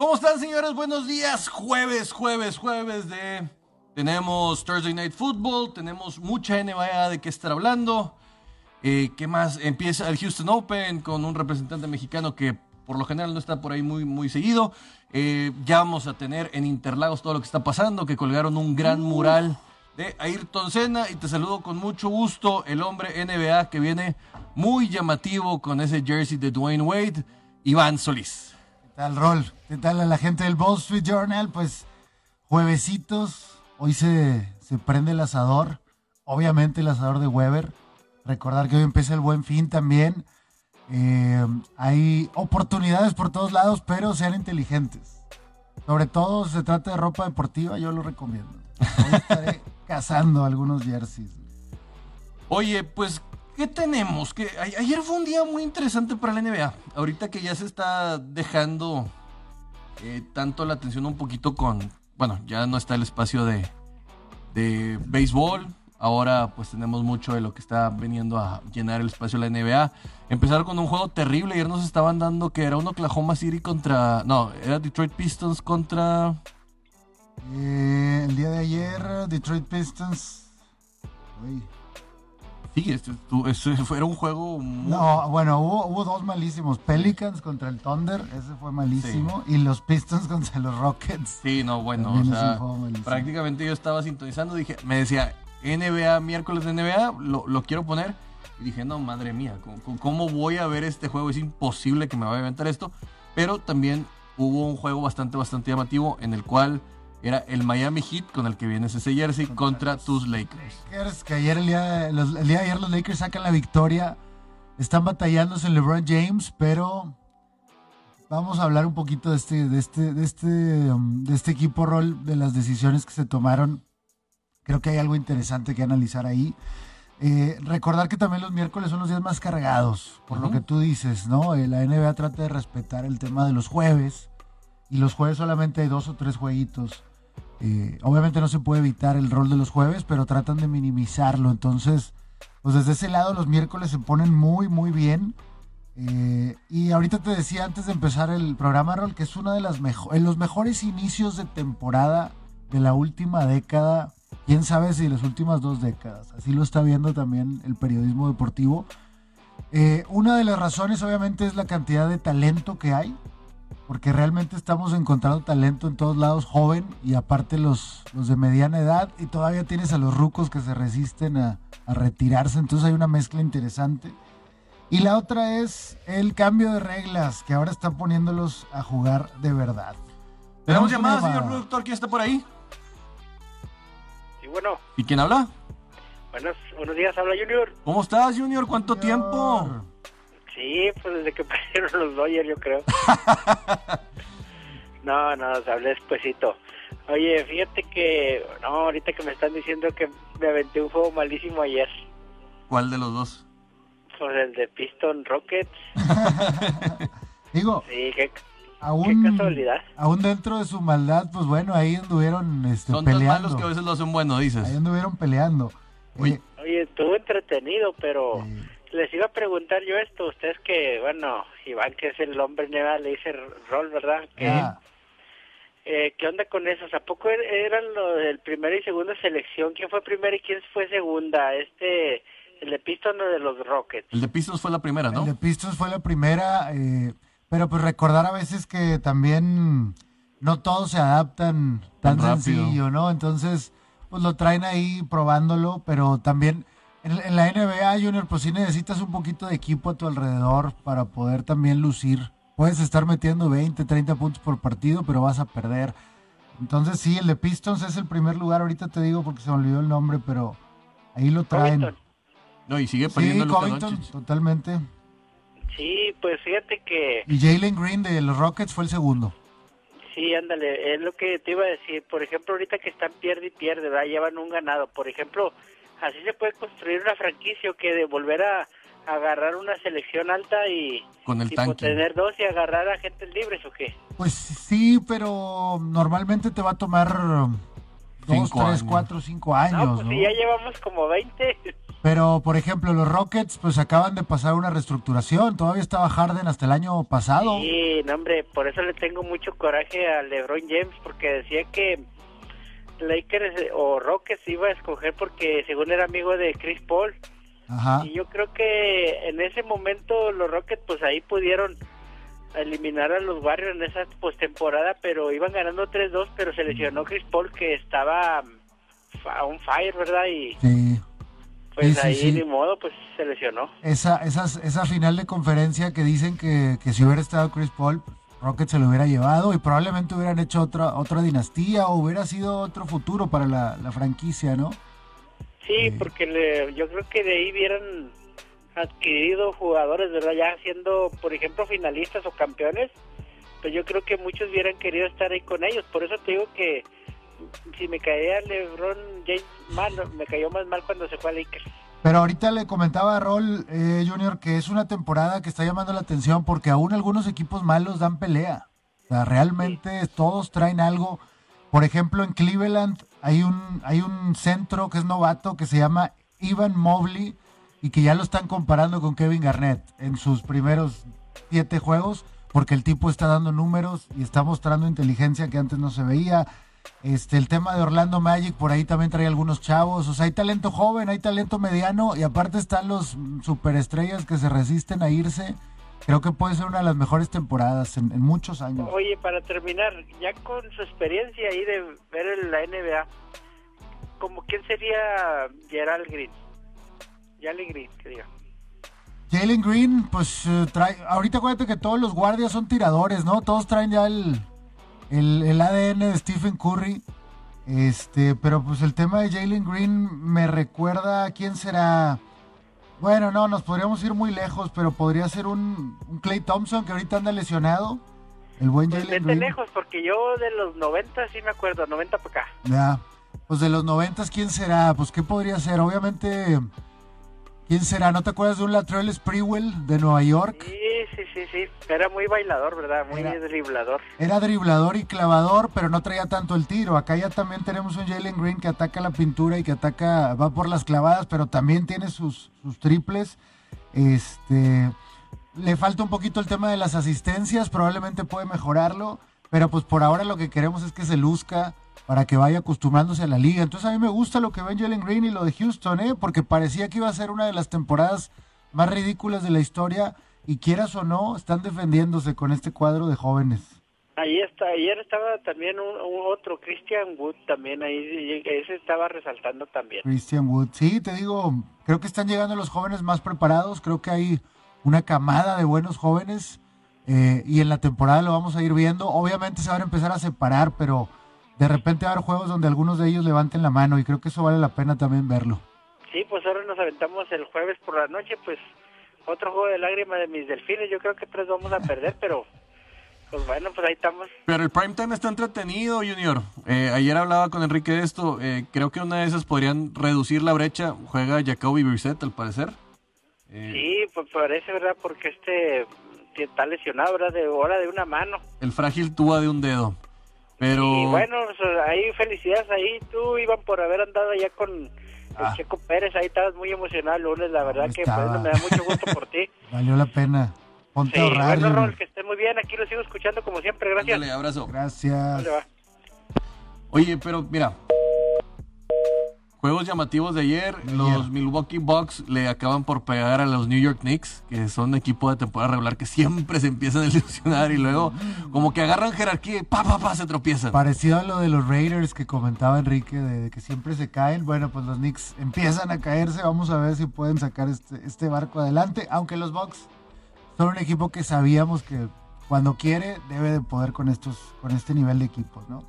¿Cómo están, señores? Buenos días. Jueves, jueves, jueves de... Tenemos Thursday Night Football, tenemos mucha NBA de qué estar hablando. Eh, ¿Qué más? Empieza el Houston Open con un representante mexicano que por lo general no está por ahí muy, muy seguido. Eh, ya vamos a tener en Interlagos todo lo que está pasando, que colgaron un gran mural de Ayrton Senna y te saludo con mucho gusto el hombre NBA que viene muy llamativo con ese jersey de Dwayne Wade, Iván Solís. ¿Qué tal, Rol? ¿Qué tal a la gente del Wall Street Journal? Pues juevesitos, hoy se, se prende el asador, obviamente el asador de Weber. Recordar que hoy empieza el buen fin también. Eh, hay oportunidades por todos lados, pero sean inteligentes. Sobre todo se trata de ropa deportiva, yo lo recomiendo. Hoy estaré cazando algunos jerseys. Oye, pues, ¿qué tenemos? Que ayer fue un día muy interesante para la NBA. Ahorita que ya se está dejando eh, tanto la atención un poquito con, bueno, ya no está el espacio de, de béisbol. Ahora pues tenemos mucho de lo que está viniendo a llenar el espacio de la NBA. Empezar con un juego terrible. Ayer nos estaban dando que era un Oklahoma City contra... No, era Detroit Pistons contra... Eh, el día de ayer, Detroit Pistons. Uy. Sí, ese fue- era un juego muy... No, bueno, hubo, hubo dos malísimos. Pelicans contra el Thunder, ese fue malísimo. Y los Pistons contra los Rockets. Sí, no, bueno, o sea, prácticamente yo estaba sintonizando, dije, me decía, NBA, miércoles de NBA, lo, lo quiero poner. Y dije, no, madre mía, ¿cómo, cómo voy a ver este juego? Es imposible que me vaya a inventar esto. Pero también hubo un juego bastante, bastante llamativo en el cual era el Miami Heat con el que vienes ese jersey contra tus Lakers. Lakers, que ayer el día, los- el día de ayer los Lakers sacan la victoria. Están batallándose en LeBron James, pero vamos a hablar un poquito de este, de este, de este, um, de este equipo rol, de las decisiones que se tomaron. Creo que hay algo interesante que analizar ahí. Eh, recordar que también los miércoles son los días más cargados, por lo que tú dices, ¿no? Eh, la NBA trata de respetar el tema de los jueves y los jueves solamente hay dos o tres jueguitos. Eh, obviamente no se puede evitar el rol de los jueves, pero tratan de minimizarlo. Entonces, pues desde ese lado los miércoles se ponen muy, muy bien. Eh, y ahorita te decía antes de empezar el programa, Rol, que es uno de las mejo- en los mejores inicios de temporada de la última década. Quién sabe si las últimas dos décadas. Así lo está viendo también el periodismo deportivo. Eh, una de las razones, obviamente, es la cantidad de talento que hay porque realmente estamos encontrando talento en todos lados, joven y aparte los, los de mediana edad, y todavía tienes a los rucos que se resisten a, a retirarse, entonces hay una mezcla interesante. Y la otra es el cambio de reglas, que ahora están poniéndolos a jugar de verdad. Tenemos llamada, señor productor, ¿quién está por ahí? Sí, bueno, ¿Y quién habla? buenos, buenos días, habla Junior. ¿Cómo estás, Junior? ¿Cuánto tiempo? Sí, pues desde que perdieron los Dodgers, yo creo. no, no, os hablé despuesito. Oye, fíjate que, no, ahorita que me están diciendo que me aventé un juego malísimo ayer, ¿Cuál de los dos? pues el de Piston Rockets. Digo, Sí, qué, aún, qué casualidad. aún dentro de su maldad, pues bueno, ahí anduvieron este, Son tan peleando. malos que a veces lo hacen bueno, dices. Ahí anduvieron peleando. Oye. Eh, Oye, estuvo entretenido, pero eh, les iba a preguntar yo esto, ustedes que, bueno, Iván que es el hombre neva, le dice rol, ¿verdad? Que, ah, Eh, ¿Qué onda con eso? ¿A poco er- eran lo del primera y segunda selección? ¿Quién fue primera y quién fue segunda? Este, el de Piston o de los Rockets. El de Pistons fue la primera, ¿no? El de Pistons fue la primera, eh, pero pues recordar a veces que también no todos se adaptan tan, sencillo, ¿no? Entonces, pues lo traen ahí probándolo, pero también en, en la NBA, Junior, pues sí necesitas un poquito de equipo a tu alrededor para poder también lucir. Puedes estar metiendo 20, 30 puntos por partido, pero vas a perder. Entonces sí, el de Pistons es el primer lugar, ahorita te digo porque se me olvidó el nombre, pero ahí lo traen. Covington. No, y sigue Sí, perdiendo Luka Covington, Doncic. totalmente. Sí, pues fíjate que, Y Jalen Green de los Rockets fue el segundo. sí, ándale, es lo que te iba a decir. Por ejemplo, ahorita que están pierde y pierde, ¿verdad? Llevan un ganado. Por ejemplo, así se puede construir una franquicia o que de volver a agarrar una selección alta y, Con el y tanque. tener dos y agarrar a agentes libres o qué. Pues sí, pero normalmente te va a tomar dos, Cinco tres, años. cuatro, cinco años, No, ¿no? pues si ya llevamos como 20. Pero, por ejemplo, los Rockets pues acaban de pasar una reestructuración. Todavía estaba Harden hasta el año pasado. Sí, no, hombre, por eso le tengo mucho coraje a LeBron James, porque decía que Lakers eh, o Rockets iba a escoger porque según era amigo de Chris Paul. Ajá. Y yo creo que en ese momento los Rockets pues ahí pudieron eliminar a los Warriors en esa postemporada, pero iban ganando 3-2, pero se lesionó Chris Paul que estaba mm, a un fire, ¿verdad? Y Sí. pues sí, ahí sí. ni modo, pues se lesionó. Esa, esas, esa final de conferencia que dicen que, que si hubiera estado Chris Paul, pues, Rockets se lo hubiera llevado y probablemente hubieran hecho otra, otra dinastía o hubiera sido otro futuro para la, la franquicia, ¿no? Sí, porque le- yo creo que de ahí hubieran adquirido jugadores, ¿verdad? Ya siendo, por ejemplo, finalistas o campeones, pues yo creo que muchos hubieran querido estar ahí con ellos. Por eso te digo que si me caía LeBron James mal, me cayó más mal cuando se fue a Lakers. Pero ahorita le comentaba a Rol eh, Junior que es una temporada que está llamando la atención porque aún algunos equipos malos dan pelea. O sea, realmente todos traen algo. Por ejemplo, en Cleveland hay un, hay un centro que es novato que se llama Ivan Mobley y que ya lo están comparando con Kevin Garnett en sus primeros siete juegos porque el tipo está dando números y está mostrando inteligencia que antes no se veía. Este, el tema de Orlando Magic, por ahí también trae algunos chavos. O sea, hay talento joven, hay talento mediano y aparte están los superestrellas que se resisten a irse. Creo que puede ser una de las mejores temporadas en, en muchos años. Oye, para terminar, ya con su experiencia ahí de ver en la NBA, ¿como quién sería Gerald Green? Jalen Green, que diga. Jalen Green, pues eh, trae. Ahorita acuérdate que todos los guardias son tiradores, ¿no? Todos traen ya el, el, el ADN de Stephen Curry. Este, pero pues el tema de Jalen Green me recuerda a quién será. Bueno, no, nos podríamos ir muy lejos, pero podría ser un, un Clay Thompson que ahorita anda lesionado. El buen Pues Jalen Green. lejos, porque yo de los 90 sí me acuerdo, 90 para acá. Ya. Pues de los noventas, ¿quién será? Pues qué podría ser. Obviamente, ¿quién será? ¿No te acuerdas de un Latrell Sprewell de Nueva York? Sí, sí, sí, sí. Era muy bailador, ¿verdad? Muy Era- driblador. Era driblador y clavador, pero no traía tanto el tiro. Acá ya también tenemos un Jalen Green que ataca la pintura y que ataca, va por las clavadas, pero también tiene sus, sus triples. Este, le falta un poquito el tema de las asistencias, probablemente puede mejorarlo, pero pues por ahora lo que queremos es que se luzca para que vaya acostumbrándose a la liga. Entonces a mí me gusta lo que ven Jalen Green y lo de Houston, ¿eh? porque parecía que iba a ser una de las temporadas más ridículas de la historia y quieras o no, están defendiéndose con este cuadro de jóvenes. Ahí está, ayer estaba también un, un otro, Christian Wood también ahí, ese estaba resaltando también. Christian Wood. Sí, te digo, creo que están llegando los jóvenes más preparados, creo que hay una camada de buenos jóvenes eh, y en la temporada lo vamos a ir viendo. Obviamente se van a empezar a separar, pero de repente va a haber juegos donde algunos de ellos levanten la mano y creo que eso vale la pena también verlo. Sí, pues ahora nos aventamos el jueves por la noche, pues otro juego de lágrimas de mis delfines. Yo creo que tres vamos a perder, pero pues bueno, pues ahí estamos. Pero el primetime está entretenido, Junior. Eh, ayer hablaba con Enrique de esto. eh, creo que una de esas podrían reducir la brecha. Juega Jacoby Brissett, al parecer. Eh, Sí, pues parece, ¿verdad? Porque este está lesionado, ¿verdad? De hora de una mano. El frágil tuba de un dedo. Pero. Y bueno, pues, ahí felicidades ahí. Tú, Iván, por haber andado allá con el Ah. Checo Pérez. Ahí estabas muy emocionado el lunes. La verdad que pues, me da mucho gusto por ti. Valió la pena. Ponte Sí, a ahorrar. bueno. Rol, que esté muy bien. Aquí lo sigo escuchando como siempre. Gracias. Ándale, abrazo. Gracias. Oye, pero mira. Juegos llamativos de ayer. De los ayer. Milwaukee Bucks le acaban por pegar a los New York Knicks, que son equipo de temporada regular que siempre se empiezan a ilusionar y luego como que agarran jerarquía y pa, pa, pa, se tropiezan. Parecido a lo de los Raiders que comentaba Enrique, de, de que siempre se caen. Bueno, pues los Knicks empiezan a caerse. Vamos a ver si pueden sacar este, este barco adelante. Aunque los Bucks son un equipo que sabíamos que cuando quiere debe de poder con, estos, con este nivel de equipos, ¿no?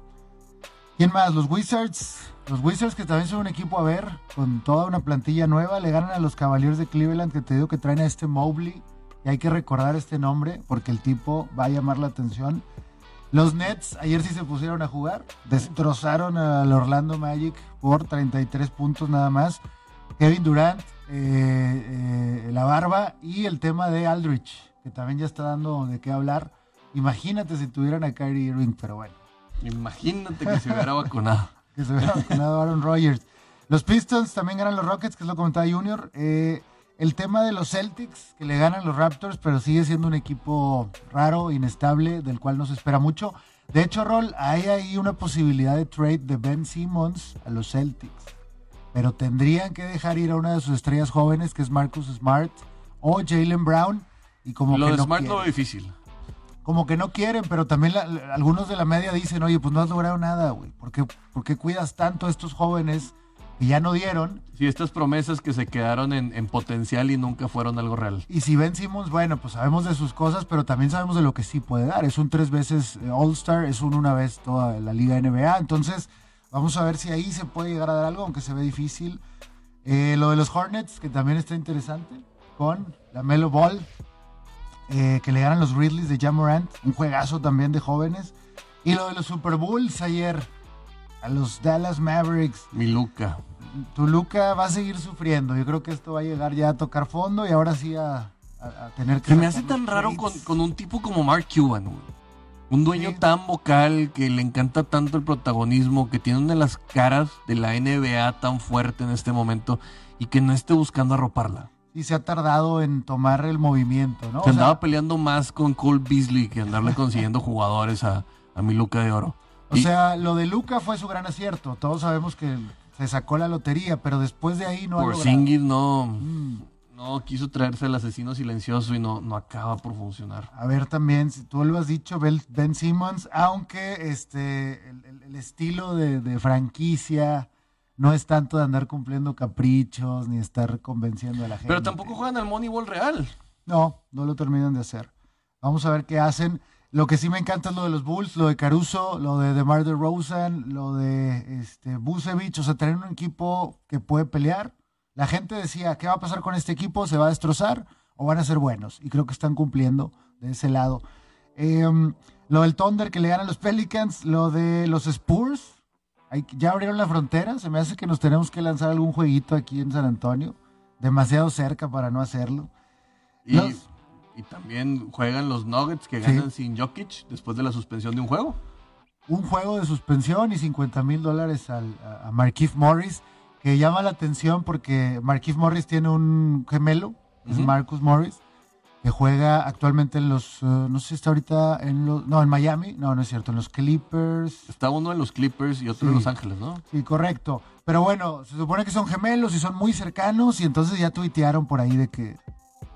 ¿Quién más? Los Wizards. Los Wizards que también son un equipo a ver, con toda una plantilla nueva, le ganan a los Cavaliers de Cleveland que te digo que traen a este Mobley. Y hay que recordar este nombre porque el tipo va a llamar la atención. Los Nets ayer sí se pusieron a jugar, destrozaron al Orlando Magic por 33 puntos nada más. Kevin Durant, eh, eh, la barba y el tema de Aldrich, que también ya está dando de qué hablar. Imagínate si tuvieran a Kyrie Irving, pero bueno, Imagínate que se hubiera vacunado. que se hubiera vacunado Aaron Rodgers. Los Pistons también ganan los Rockets, que es lo que comentaba Junior. Eh, el tema de los Celtics, que le ganan los Raptors, pero sigue siendo un equipo raro, inestable, del cual no se espera mucho. De hecho, Rol, hay ahí una posibilidad de trade de Ben Simmons a los Celtics. Pero tendrían que dejar ir a una de sus estrellas jóvenes, que es Marcus Smart o Jalen Brown. Y como Lo que de no Smart lo quieren. veo difícil. Como que no quieren, pero también la- la- algunos de la media dicen, oye, pues no has logrado nada, güey. ¿Por qué, por qué cuidas tanto a estos jóvenes que ya no dieron? Sí, estas promesas que se quedaron en, en potencial y nunca fueron algo real. Y si Ben Simmons, bueno, pues sabemos de sus cosas, pero también sabemos de lo que sí puede dar. Es un tres veces eh, All-Star, es un una vez toda la liga NBA. Entonces, vamos a ver si ahí se puede llegar a dar algo, aunque se ve difícil. Eh, lo de los Hornets, que también está interesante, con la Melo Ball, eh, que le ganan los Ridleys de Jamorant, un juegazo también de jóvenes. Y lo de los Super Bowls ayer, a los Dallas Mavericks. Mi Luca. Toluca va a seguir sufriendo. Yo creo que esto va a llegar ya a tocar fondo y ahora sí a, a- a tener que. Se me hace tan raro con, con un tipo como Mark Cuban, güey. Un dueño Sí. tan vocal que le encanta tanto el protagonismo, que tiene una de las caras de la NBA tan fuerte en este momento y que no esté buscando arroparla. Y se ha tardado en tomar el movimiento, ¿no? O Se sea, andaba peleando más con Cole Beasley que andarle consiguiendo jugadores a, a mi Luca de Oro. o Y- sea, lo de Luca fue su gran acierto. Todos sabemos que se sacó la lotería, pero después de ahí no ha por. Singis no, Mm. no quiso traerse al asesino silencioso y no, no acaba por funcionar. A ver también, si tú lo has dicho, Ben Simmons, aunque este el, el- el estilo de, de franquicia no es tanto de andar cumpliendo caprichos ni estar convenciendo a la gente. Pero tampoco juegan al Moneyball real. No, no lo terminan de hacer. Vamos a ver qué hacen. Lo que sí me encanta es lo de los Bulls, lo de Caruso, lo de DeMar DeRozan, lo de este Busevich, o sea, tener un equipo que puede pelear. La gente decía, ¿qué va a pasar con este equipo? ¿Se va a destrozar o van a ser buenos? Y creo que están cumpliendo de ese lado. Em, lo del Thunder que le ganan los Pelicans, lo de los Spurs, hay- ya abrieron la frontera, se me hace que nos tenemos que lanzar algún jueguito aquí en San Antonio, demasiado cerca para no hacerlo. Y, Los- y también juegan los Nuggets que Sí. ganan sin Jokic después de la suspensión de un juego. un juego de suspensión y 50 mil dólares al- a, a Markieff Morris, que llama la atención porque Markieff Morris tiene un gemelo, es. Marcus Morris, que juega actualmente en los, eh, no sé si está ahorita en los, no, en Miami, no, no es cierto, en los Clippers. Está uno en los Clippers y otro en. Los Ángeles, ¿no? Sí, correcto. Pero bueno, se supone que son gemelos y son muy cercanos y entonces ya tuitearon por ahí de que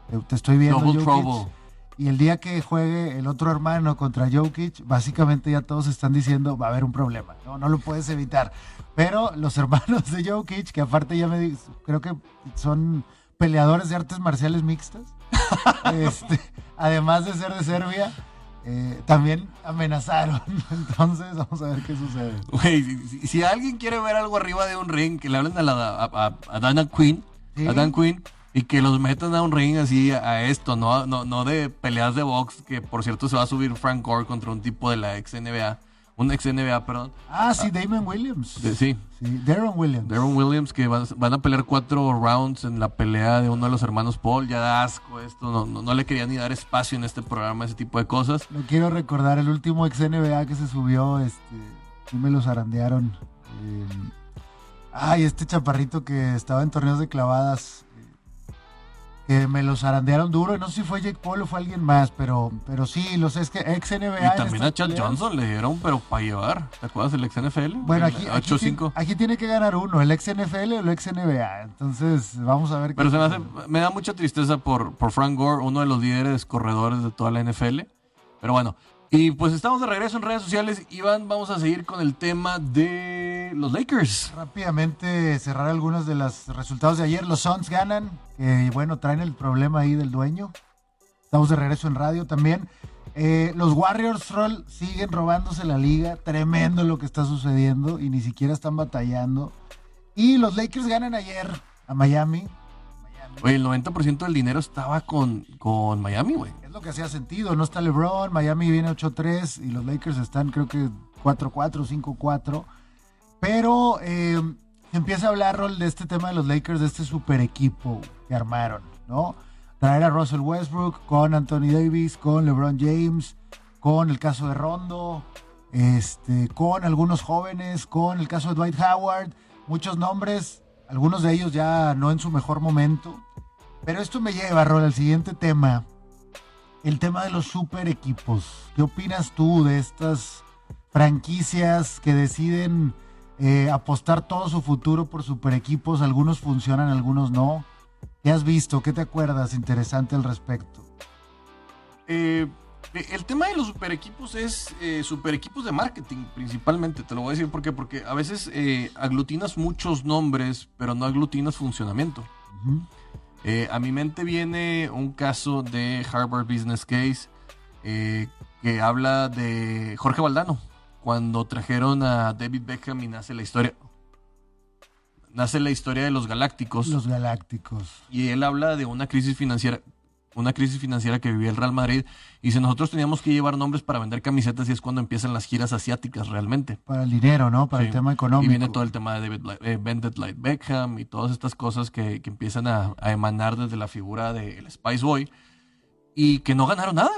te, te estoy viendo. Double trouble. Y el día que juegue el otro hermano contra Jokic, básicamente ya todos están diciendo va a haber un problema, no, no lo puedes evitar. Pero los hermanos de Jokic, que aparte ya me creo que son peleadores de artes marciales mixtas, este, además de ser de Serbia, eh, también amenazaron. Entonces vamos a ver qué sucede. Güey, si, alguien quiere ver algo arriba de un ring, que le hablen a, la, a, a- a Dana Quinn, Sí. a Dan Quinn, y que los metan a un ring así a, a esto, no, no, no de peleas de box, que por cierto se va a subir Frank Gore contra un tipo de la ex NBA, un ex NBA, perdón. Ah, sí, Damon Williams. De- sí, Sí, Darren Williams. Darren Williams, que van, van a pelear cuatro rounds en la pelea de uno de los hermanos Paul. Ya da asco esto. No, no, no le quería ni dar espacio en este programa, ese tipo de cosas. Lo quiero recordar, el último ex NBA que se subió, este, sí me lo zarandearon. Eh, ay, este chaparrito que estaba en torneos de clavadas, que me lo zarandearon duro. No sé si fue Jake Paul o fue alguien más, pero, pero sí, los es que ex NBA. Y también a Chad peleas- Johnson le dieron, pero para llevar. ¿Te acuerdas del ex NFL? Bueno, aquí, aquí, 8-5. tiene, aquí tiene que ganar uno, el ex NFL o el ex NBA. Entonces, vamos a ver qué Pero se me, hace, me da mucha tristeza por, por Frank Gore, uno de los líderes corredores de toda la NFL. Pero bueno, y pues estamos de regreso en redes sociales. Iván, vamos a seguir con el tema de los Lakers. Rápidamente cerrar algunos de los resultados de ayer. Los Suns ganan, que bueno, traen el problema ahí del dueño. Estamos de regreso en radio también. Eh, los Warriors Roll siguen robándose la liga. Tremendo lo que está sucediendo y ni siquiera están batallando. Y los Lakers ganan ayer a Miami. Oye, el 90% del dinero estaba con, con Miami, güey. Es lo que hacía sentido. No está LeBron, Miami viene 8-3 y los Lakers están creo que 4-4, 5-4. Pero se empieza a hablar, Rol, de este tema de los Lakers, de este super equipo que armaron, ¿no? Traer a Russell Westbrook con Anthony Davis, con LeBron James, con el caso de Rondo, este, con algunos jóvenes, con el caso de Dwight Howard, muchos nombres algunos de ellos ya no en su mejor momento. Pero esto me lleva, Rol, al siguiente tema. El tema de los super equipos. ¿Qué opinas tú de estas franquicias que deciden eh, apostar todo su futuro por super equipos? Algunos funcionan, algunos no. ¿Qué has visto? ¿Qué te acuerdas interesante al respecto? Eh, el tema de los super equipos es eh, super equipos de marketing principalmente, te lo voy a decir por qué, porque a veces eh, aglutinas muchos nombres, pero no aglutinas funcionamiento. Eh, a mi mente viene un caso de Harvard Business Case que habla de Jorge Valdano, cuando trajeron a David Beckham y nace la historia. Nace la historia de los galácticos. Los galácticos. Y él habla de una crisis financiera, una crisis financiera que vivía el Real Madrid. Y si nosotros teníamos que llevar nombres para vender camisetas y es cuando empiezan las giras asiáticas realmente. Para el dinero, ¿no? Para Sí. el tema económico. Y viene todo el tema de David Li- eh, Light Beckham y todas estas cosas que, que empiezan a, a emanar desde la figura del Spice Boy y que no ganaron nada.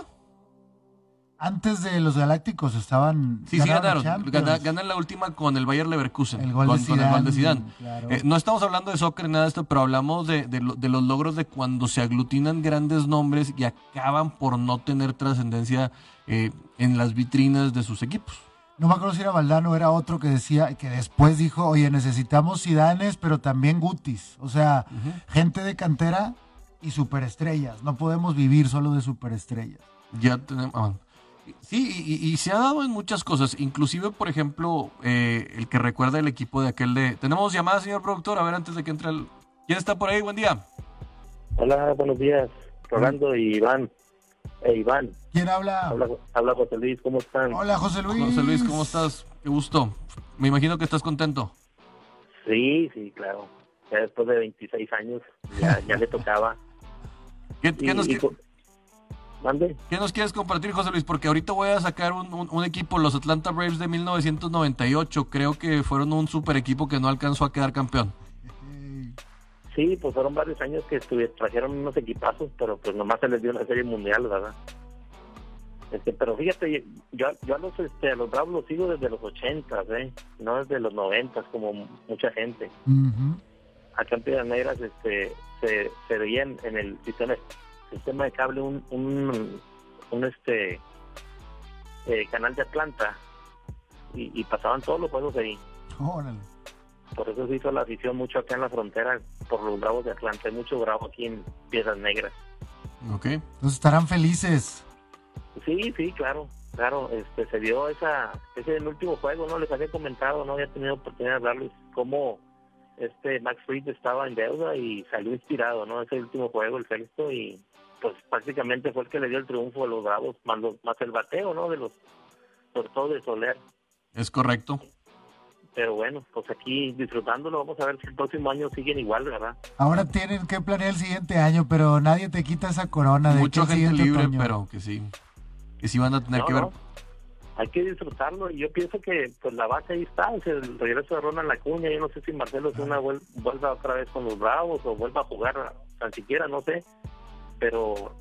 Antes de los galácticos estaban. Sí, sí ganaron. Ganan la última con el Bayer Leverkusen. El gol con, de con el gol de Zidane, Zidane. claro. Eh, no estamos hablando de soccer ni nada de esto, pero hablamos de, de lo- de los logros de cuando se aglutinan grandes nombres y acaban por no tener trascendencia eh, en las vitrinas de sus equipos. No me acuerdo si era Valdano, era otro que decía, que después dijo, oye, necesitamos Sidanes, pero también Gutis. O sea, gente de cantera y superestrellas. No podemos vivir solo de superestrellas. Ya tenemos. ah, Sí, y, se ha dado en muchas cosas. Inclusive, por ejemplo, eh, el que recuerda el equipo de aquel de. Tenemos llamada, señor productor. A ver, antes de que entre el. ¿Quién está por ahí? Buen día. Hola, buenos días, Rolando y Iván. Eh, Iván, ¿Quién habla? habla, habla José Luis, ¿cómo están? Hola, José Luis. José Luis, ¿cómo estás? Qué gusto. Me imagino que estás contento. Sí, sí, claro. Ya después de 26 años, ya, ya le tocaba. ¿Qué, Y- qué nos, y ¿Mande? qué nos quieres compartir, José Luis? Porque ahorita voy a sacar un, un- un equipo, los Atlanta Braves de 1998. Creo que fueron un super equipo que no alcanzó a quedar campeón. Sí, pues fueron varios años que trajeron unos equipazos, pero pues nomás se les dio una serie mundial, ¿verdad? Este, pero fíjate, yo, yo a los este, a los Bravos los sigo desde los 80, ¿eh? No desde los 90 como mucha gente. ujú. acá en Piedras Negras este, se, se veía en, en el sistema, sistema de cable un, un, un, este eh, canal de Atlanta y, y pasaban todos los juegos ahí. Órale. Por eso se hizo la afición mucho acá en la frontera por los bravos de Atlanta. Hay mucho bravo aquí en Piedras Negras. ¿Ok? Entonces estarán felices. Sí, sí, claro, claro. Este, se dio esa, ese el último juego, ¿no? Les había comentado, no había tenido oportunidad de hablarles cómo este Max Fried estaba en deuda y salió inspirado, ¿no? Ese último juego, el sexto, y pues prácticamente fue el que le dio el triunfo a los Bravos, más, los- más el bateo, ¿no? De los, sobre todo de Soler. Es correcto. Pero bueno, pues aquí disfrutándolo, vamos a ver si el próximo año siguen igual, ¿verdad? Ahora tienen que planear el siguiente año, pero nadie te quita esa corona de Mucha gente libre, otoño. pero que sí. Que sí van a tener No, que ver. no. Hay que disfrutarlo y yo pienso que pues la base ahí está, es el regreso de Ronald Acuña, yo no sé si Marcelo Zuna vuel- vuelva otra vez con los Bravos o vuelva a jugar tan siquiera, no sé, pero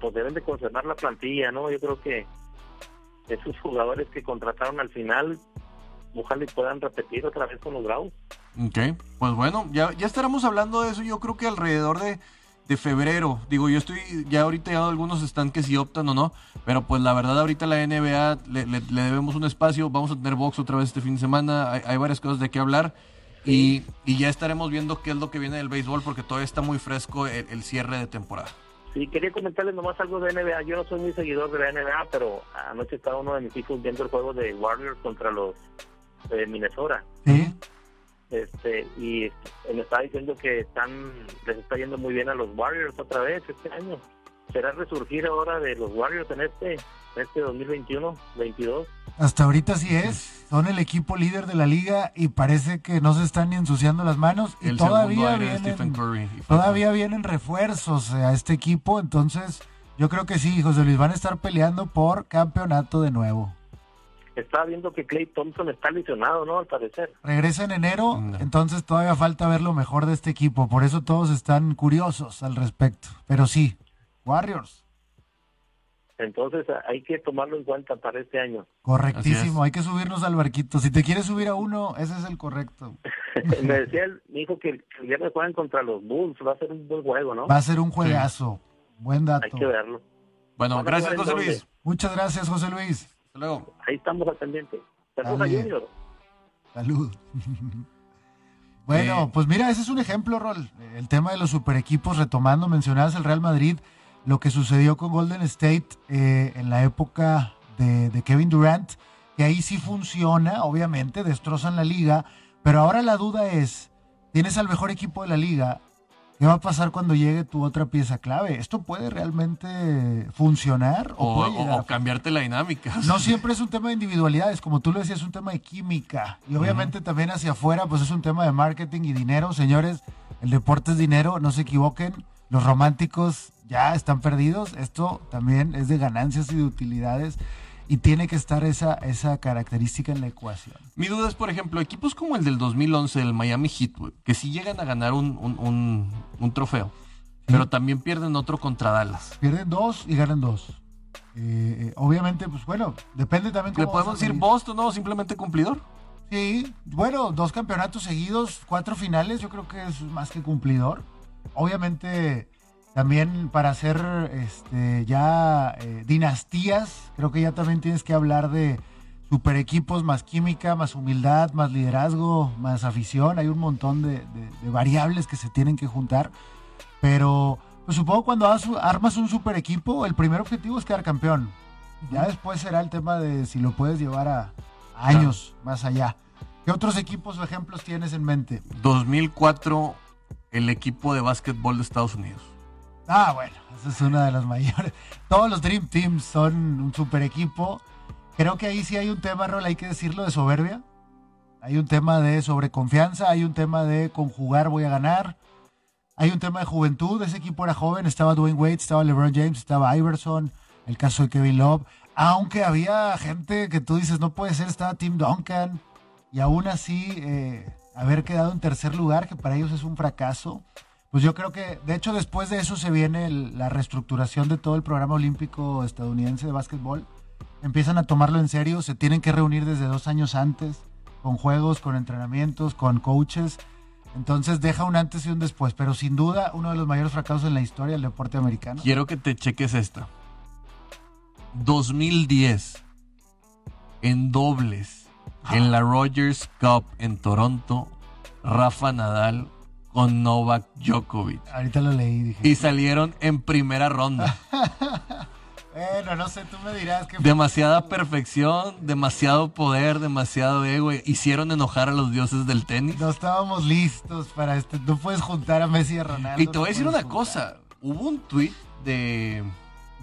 pues deben de conservar la plantilla, ¿no? Yo creo que esos jugadores que contrataron al final, ojalá y puedan repetir otra vez con los Bravos. Ok, pues bueno, ya, ya estaremos hablando de eso. Yo creo que alrededor de, de febrero. Digo, yo estoy, ya ahorita ya algunos están que si optan o no, pero pues la verdad ahorita la NBA le, le- le debemos un espacio. Vamos a tener box otra vez este fin de semana. Hay, hay varias cosas de qué hablar. Y, y ya estaremos viendo qué es lo que viene del béisbol porque todavía está muy fresco el, el cierre de temporada. Sí, quería comentarles nomás algo de NBA. Yo no soy muy seguidor de la NBA, pero anoche estaba uno de mis hijos viendo el juego de Warriors contra los de Minnesota. Este y me estaba diciendo que están les está yendo muy bien a los Warriors otra vez este año será resurgir ahora de los Warriors en este en este 2021 22 Hasta ahorita sí es. Son el equipo líder de la liga y parece que no se están ni ensuciando las manos. Y El todavía aire de Stephen vienen, Curry. todavía vienen refuerzos a este equipo. Entonces, yo creo que sí, José Luis, van a estar peleando por campeonato de nuevo. estaba viendo que Clay Thompson está lesionado no al parecer Regresa en enero, No. entonces todavía falta ver lo mejor de este equipo. Por eso todos están curiosos al respecto. Pero sí, Warriors. entonces hay que tomarlo en cuenta para este año Correctísimo, hay que subirnos al barquito. Si te quieres subir a uno, ese es el correcto. Me decía el- mi hijo que el, viernes juegan contra los Bulls, va a ser un buen juego, ¿no? Va a ser un juegazo. Buen dato. Hay que verlo. Bueno, gracias, José? Luis. Muchas gracias, José Luis. Hasta luego. Ahí estamos al pendiente. Saludos a. Junior. Salud. bueno, Eh. pues mira, ese es un ejemplo, Rol. El tema de los super equipos, retomando, mencionabas el Real Madrid, lo que sucedió con Golden State eh, en la época de, de Kevin Durant, que ahí sí funciona, obviamente, destrozan la liga, pero ahora la duda es, tienes al mejor equipo de la liga, ¿qué va a pasar cuando llegue tu otra pieza clave? ¿Esto puede realmente funcionar o, O, puede o- o cambiarte la dinámica. no siempre es un tema de individualidades, como tú lo decías, es un tema de química. Y obviamente también hacia afuera, pues es un tema de marketing y dinero. Señores, el deporte es dinero, no se equivoquen. Los románticos ya están perdidos. Esto también es de ganancias y de utilidades. Y tiene que estar esa, esa característica en la ecuación. Mi duda es, por ejemplo, equipos como el del 2011, el Miami Heat, que sí llegan a ganar un, un- un- un trofeo, pero también pierden otro contra Dallas. Pierden dos y ganan dos. Eh, eh, obviamente, pues bueno, depende también ¿Le cómo podemos vas a decir. Boston, no? Simplemente cumplidor. Sí, bueno, dos campeonatos seguidos, cuatro finales, yo creo que es más que cumplidor. Obviamente, también para hacer este, ya eh, dinastías, creo que ya también tienes que hablar de super equipos, más química, más humildad, más liderazgo, más afición. Hay un montón de, de- de variables que se tienen que juntar. Pero pues supongo cuando has- armas un super equipo, el primer objetivo es quedar campeón. Ya después será el tema de si lo puedes llevar a años más allá. ¿Qué otros equipos o ejemplos tienes en mente? 2004, el equipo de básquetbol de Estados Unidos. Ah, bueno, esa es una de las mayores. Todos los Dream Teams son un super equipo. Creo que ahí sí hay un tema, Rol, hay que decirlo, de soberbia. Hay un tema de sobreconfianza, hay un tema de conjugar voy a ganar. Hay un tema de juventud, ese equipo era joven, estaba Dwayne Wade, estaba LeBron James, estaba Iverson, el caso de Kevin Love. Aunque había gente que tú dices, no puede ser, estaba Tim Duncan. Y aún así, eh, haber quedado en tercer lugar, que para ellos es un fracaso. Pues yo creo que, de hecho, después de eso se viene el- la reestructuración de todo el programa olímpico estadounidense de básquetbol. Empiezan a tomarlo en serio, se tienen que reunir desde dos años antes, con juegos, con entrenamientos, con coaches. Entonces deja un antes y un después, pero sin duda uno de los mayores fracasos en la historia del deporte americano. Quiero que te cheques esta. 2010, en dobles, en la Rogers Cup en Toronto, Rafa Nadal con Novak Djokovic. Ahorita lo leí y dije, Y salieron en primera ronda. bueno, no sé, tú me dirás que... Demasiada perfección, demasiado poder, demasiado ego. Hicieron enojar a los dioses del tenis. No estábamos listos para este. No puedes juntar a Messi y a Ronaldo. Y te voy a decir una juntar. cosa. Hubo un tweet de,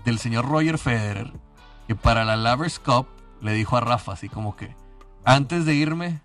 del señor Roger Federer que para la Lovers Cup le dijo a Rafa así como que antes de irme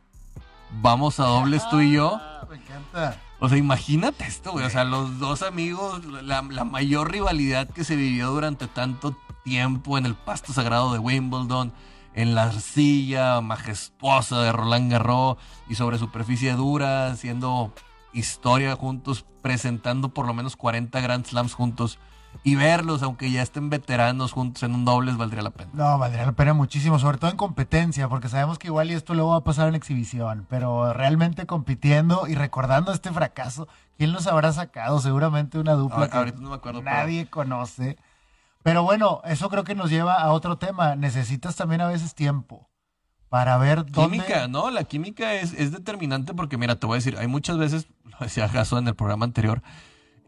vamos a dobles tú y yo. Ah, me encanta. O sea, imagínate esto, güey. O sea, los dos amigos, la, la mayor rivalidad que se vivió durante tanto tiempo en el pasto sagrado de Wimbledon, en la arcilla majestuosa de Roland Garros y sobre superficie dura, haciendo historia juntos, presentando por lo menos 40 Grand Slams juntos. Y verlos, aunque ya estén veteranos juntos en un dobles, valdría la pena. No, valdría la pena muchísimo, sobre todo en competencia, porque sabemos que igual y esto luego va a pasar en exhibición, pero realmente compitiendo y recordando este fracaso, ¿quién los habrá sacado? Seguramente una dupla Ahora- que ahorita no me acuerdo, pero- nadie conoce. Pero bueno, eso creo que nos lleva a otro tema. Necesitas también a veces tiempo para ver dónde... Química, ¿no? La química es, es determinante porque, mira, te voy a decir, hay muchas veces, lo decía Jaso en el programa anterior,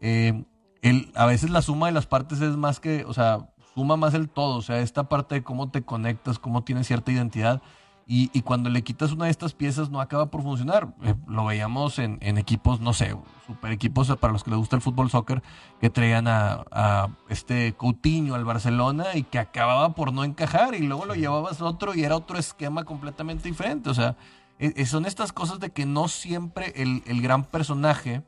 eh, el, a veces la suma de las partes es más que, o sea, suma más el todo, o sea, esta parte de cómo te conectas, cómo tienes cierta identidad. Y, y cuando le quitas una de estas piezas no acaba por funcionar. Eh, lo veíamos en, en equipos, no sé, super equipos para los que les gusta el fútbol soccer, que traían a, a este Coutinho al Barcelona y que acababa por no encajar y luego lo llevabas a otro y era otro esquema completamente diferente. O sea, eh, eh, son estas cosas de que no siempre el, el gran personaje,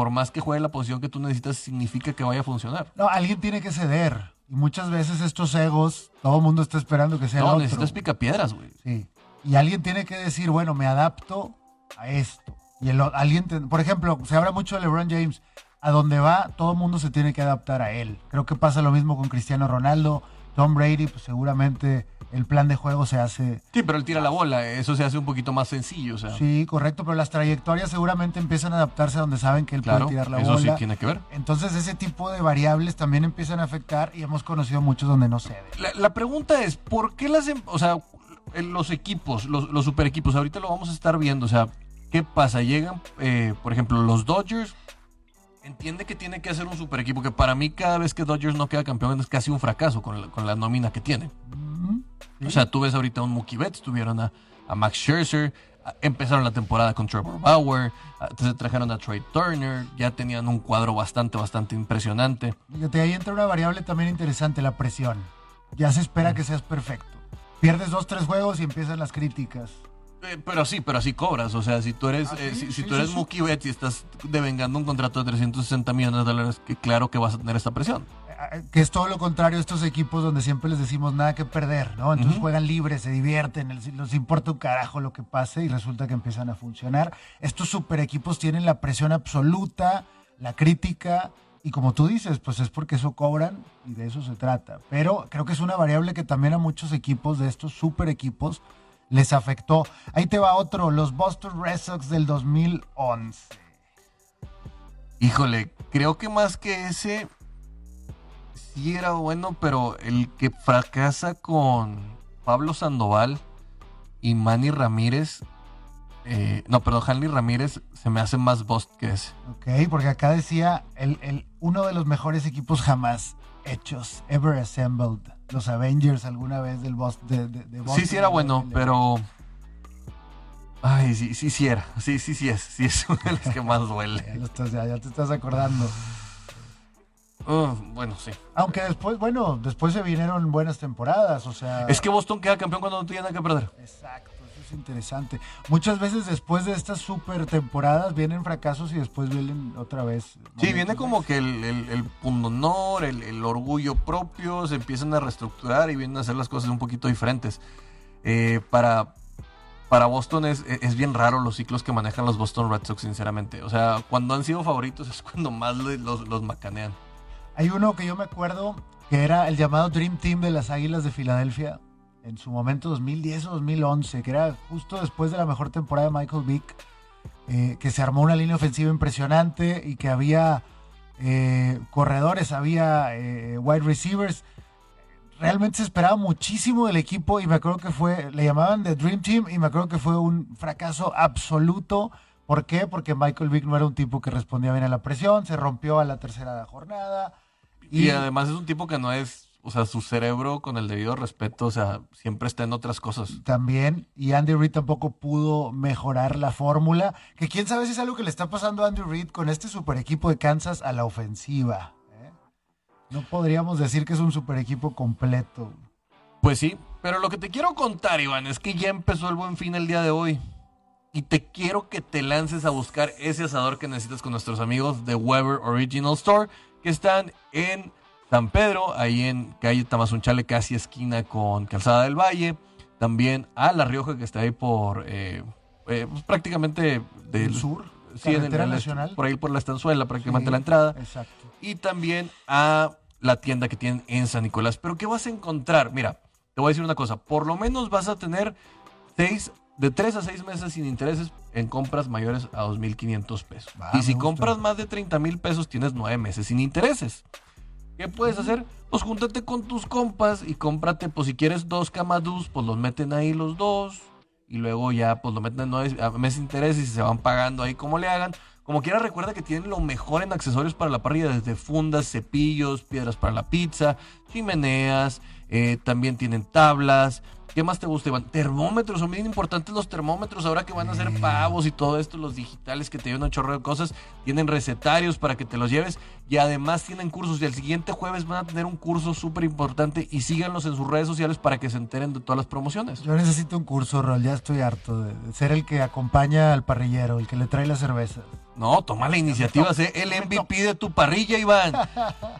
por más que juegue la posición que tú necesitas, significa que vaya a funcionar. No, alguien tiene que ceder. Y muchas veces estos egos, todo el mundo está esperando que sea el No, otro. necesitas picapiedras, güey. Sí. Y alguien tiene que decir, bueno, me adapto a esto. Y el, alguien, te- por ejemplo, se habla mucho de LeBron James. A donde va, todo el mundo se tiene que adaptar a él. Creo que pasa lo mismo con Cristiano Ronaldo, Tom Brady, pues seguramente el plan de juego se hace. Sí, pero él tira la bola, eso se hace un poquito más sencillo, o sea. Sí, correcto, pero las trayectorias seguramente empiezan a adaptarse a donde saben que él claro, puede tirar la eso bola. sí tiene que ver. Entonces ese tipo de variables también empiezan a afectar y hemos conocido muchos donde no cede. La, la pregunta es, ¿por qué las, em- o sea, en los equipos, los, los super equipos, ahorita lo vamos a estar viendo, o sea, ¿qué pasa? Llegan, eh, por ejemplo, los Dodgers, entiende que tiene que hacer un super equipo, que para mí cada vez que Dodgers no queda campeón es casi un fracaso con la, con la nómina que tiene. O sea, tú ves ahorita un Mookie Betts, tuvieron a, a Max Scherzer, a- empezaron la temporada con Trevor Bauer, a- se trajeron a Trey Turner, ya tenían un cuadro bastante, bastante impresionante. Fíjate, ahí entra una variable también interesante, la presión. Ya se espera que seas perfecto. Pierdes dos, tres juegos y empiezan las críticas. Eh, pero sí, pero así cobras. O sea, si tú eres, Ah, eh, sí, si, si sí, tú eres sí. Mookie Betts y estás devengando un contrato de 360 millones de dólares, que claro que vas a tener esta presión. Eh, Que es todo lo contrario a estos equipos donde siempre les decimos nada que perder, ¿no? Entonces juegan libres, se divierten, les importa un carajo lo que pase y resulta que empiezan a funcionar. Estos super equipos tienen la presión absoluta, la crítica y como tú dices, pues es porque eso cobran y de eso se trata. Pero creo que es una variable que también a muchos equipos de estos super equipos les afectó. Ahí te va otro, los Boston Red Sox del 2011. Híjole, creo que más que ese sí era bueno, pero el que fracasa con Pablo Sandoval y Manny Ramírez, eh, no, perdón, Hanley Ramírez se me hace más bust que ese. Ok, porque acá decía el, el- uno de los mejores equipos jamás hechos, ever assembled. Los Avengers alguna vez del Boston. De, de- de Boston, Sí, sí era bueno, pero. Ay, sí, sí, sí era. Sí, sí, sí es. Sí es uno de los que más duele. estás- ya- ya te estás acordando. Uh, bueno, sí. Aunque después, bueno, después se vinieron buenas temporadas, o sea. Es que Boston queda campeón cuando no tiene nada que perder. Exacto, es interesante. Muchas veces después de estas super temporadas vienen fracasos y después vienen otra vez. Sí, viene como que el, el, el pundonor, el, el orgullo propio, se empiezan a reestructurar y vienen a hacer las cosas un poquito diferentes. Eh, para, para Boston es, es bien raro los ciclos que manejan los Boston Red Sox, sinceramente. O sea, cuando han sido favoritos es cuando más los, los macanean. Hay uno que yo me acuerdo que era el llamado Dream Team de las Águilas de Filadelfia en su momento 2010 o 2011, que era justo después de la mejor temporada de Michael Vick, eh, que se armó una línea ofensiva impresionante y que había eh, corredores, había eh, wide receivers. Realmente se esperaba muchísimo del equipo y me acuerdo que fue, le llamaban The Dream Team y me acuerdo que fue un fracaso absoluto. ¿Por qué? Porque Michael Vick no era un tipo que respondía bien a la presión, se rompió a la tercera jornada. Y, además es un tipo que no es, o sea, su cerebro con el debido respeto, o sea, siempre está en otras cosas. también. Y Andy Reid tampoco pudo mejorar la fórmula. Que quién sabe si es algo que le está pasando a Andy Reid con este super equipo de Kansas a la ofensiva. ¿eh? No podríamos decir que es un super equipo completo. Pues sí, pero lo que te quiero contar, Iván, es que ya empezó el buen fin el día de hoy. Y te quiero que te lances a buscar ese asador que necesitas con nuestros amigos de Weber Original Store, que están en San Pedro, ahí en calle Tamazunchale, casi esquina con Calzada del Valle. También a La Rioja, que está ahí por eh, eh, pues, prácticamente del ¿Del sur? Sí, en el- ¿Carretera en el- nacional? por ahí por la estanzuela, prácticamente Sí, la entrada Exacto. y también a la tienda que tienen en San Nicolás. Pero ¿qué vas a encontrar? Mira, te voy a decir una cosa, por lo menos vas a tener seis, de 3 a 6 meses sin intereses en compras mayores a 2.500 pesos. Y si compras más de 30 mil pesos, tienes 9 meses sin intereses. ¿Qué puedes hacer? Pues júntate con tus compas y cómprate, pues si quieres dos camadús, pues los meten ahí los dos. Y luego ya, pues lo meten en nueve a meses intereses y se van pagando ahí como le hagan. Como quiera, recuerda que tienen lo mejor en accesorios para la parrilla, desde fundas, cepillos, piedras para la pizza, chimeneas, eh, también tienen tablas. ¿Qué más te gusta, Iván? Termómetros, son bien importantes los termómetros ahora que van a ser pavos y todo esto, los digitales que te llevan un chorro de cosas. Tienen recetarios para que te los lleves y además tienen cursos. Y el siguiente jueves van a tener un curso súper importante y síganlos en sus redes sociales para que se enteren de todas las promociones. Yo necesito un curso, Rol. Ya estoy harto de, de ser el que acompaña al parrillero, el que le trae la cerveza. No, toma la iniciativa, sé el MVP de tu parrilla, Iván.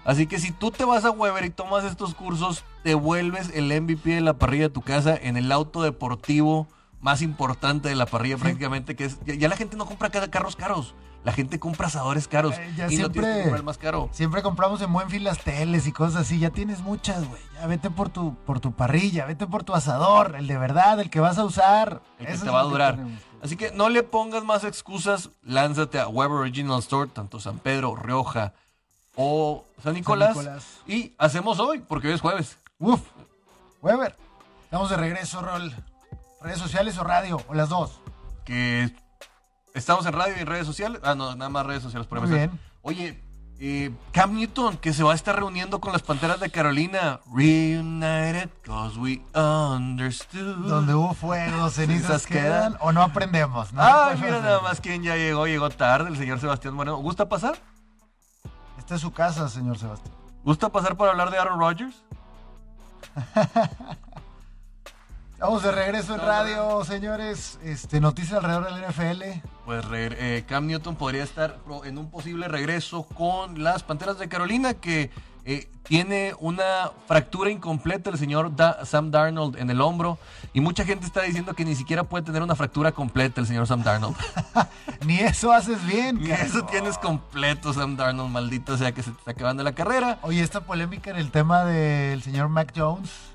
Así que si tú te vas a Weber y tomas estos cursos, te vuelves el MVP de la parrilla de tu casa en el auto deportivo más importante de la parrilla prácticamente, que es, ya, ya la gente no compra cada carros caros. La gente compra asadores caros Eh, ya y no tienes que siempre- comprar el más caro. Siempre compramos en buen fin las teles y cosas así. Ya tienes muchas, güey. Ya vete por tu, por tu parrilla, vete por tu asador, el de verdad, el que vas a usar. El que Eso te va a durar. tenemos. Así que no le pongas más excusas, lánzate a Weber Original Store, tanto San Pedro, Rioja o San Nicolás, Nicolás. y hacemos hoy, porque hoy es jueves. Uf. Weber. Estamos de regreso, Rol. ¿Redes sociales o radio? O las dos. Que estamos en radio y en redes sociales. Ah, no, nada más redes sociales por Muy bien. Oye, eh, Cam Newton, que se va a estar reuniendo con las Panteras de Carolina. Reunited cause we understood. Donde hubo fuego, cenizas quedan. quedan. O no aprendemos. ¿no? Ay, ¿Qué mira nada más quién ya llegó. Llegó tarde, el señor Sebastián Moreno. ¿Gusta pasar? Esta es su casa, señor Sebastián. ¿Gusta pasar para hablar de Aaron Rodgers? Estamos de regreso en radio, señores. Este, noticias alrededor del NFL. Pues eh, Cam Newton podría estar en un posible regreso con las Panteras de Carolina, que eh, tiene una fractura incompleta el señor Da- Sam Darnold en el hombro. Y mucha gente está diciendo que ni siquiera puede tener una fractura completa el señor Sam Darnold. Ni eso haces bien, Ni eso tienes completo, Sam Darnold, maldito sea que se te está acabando la carrera. Oye, esta polémica en el tema del señor Mac Jones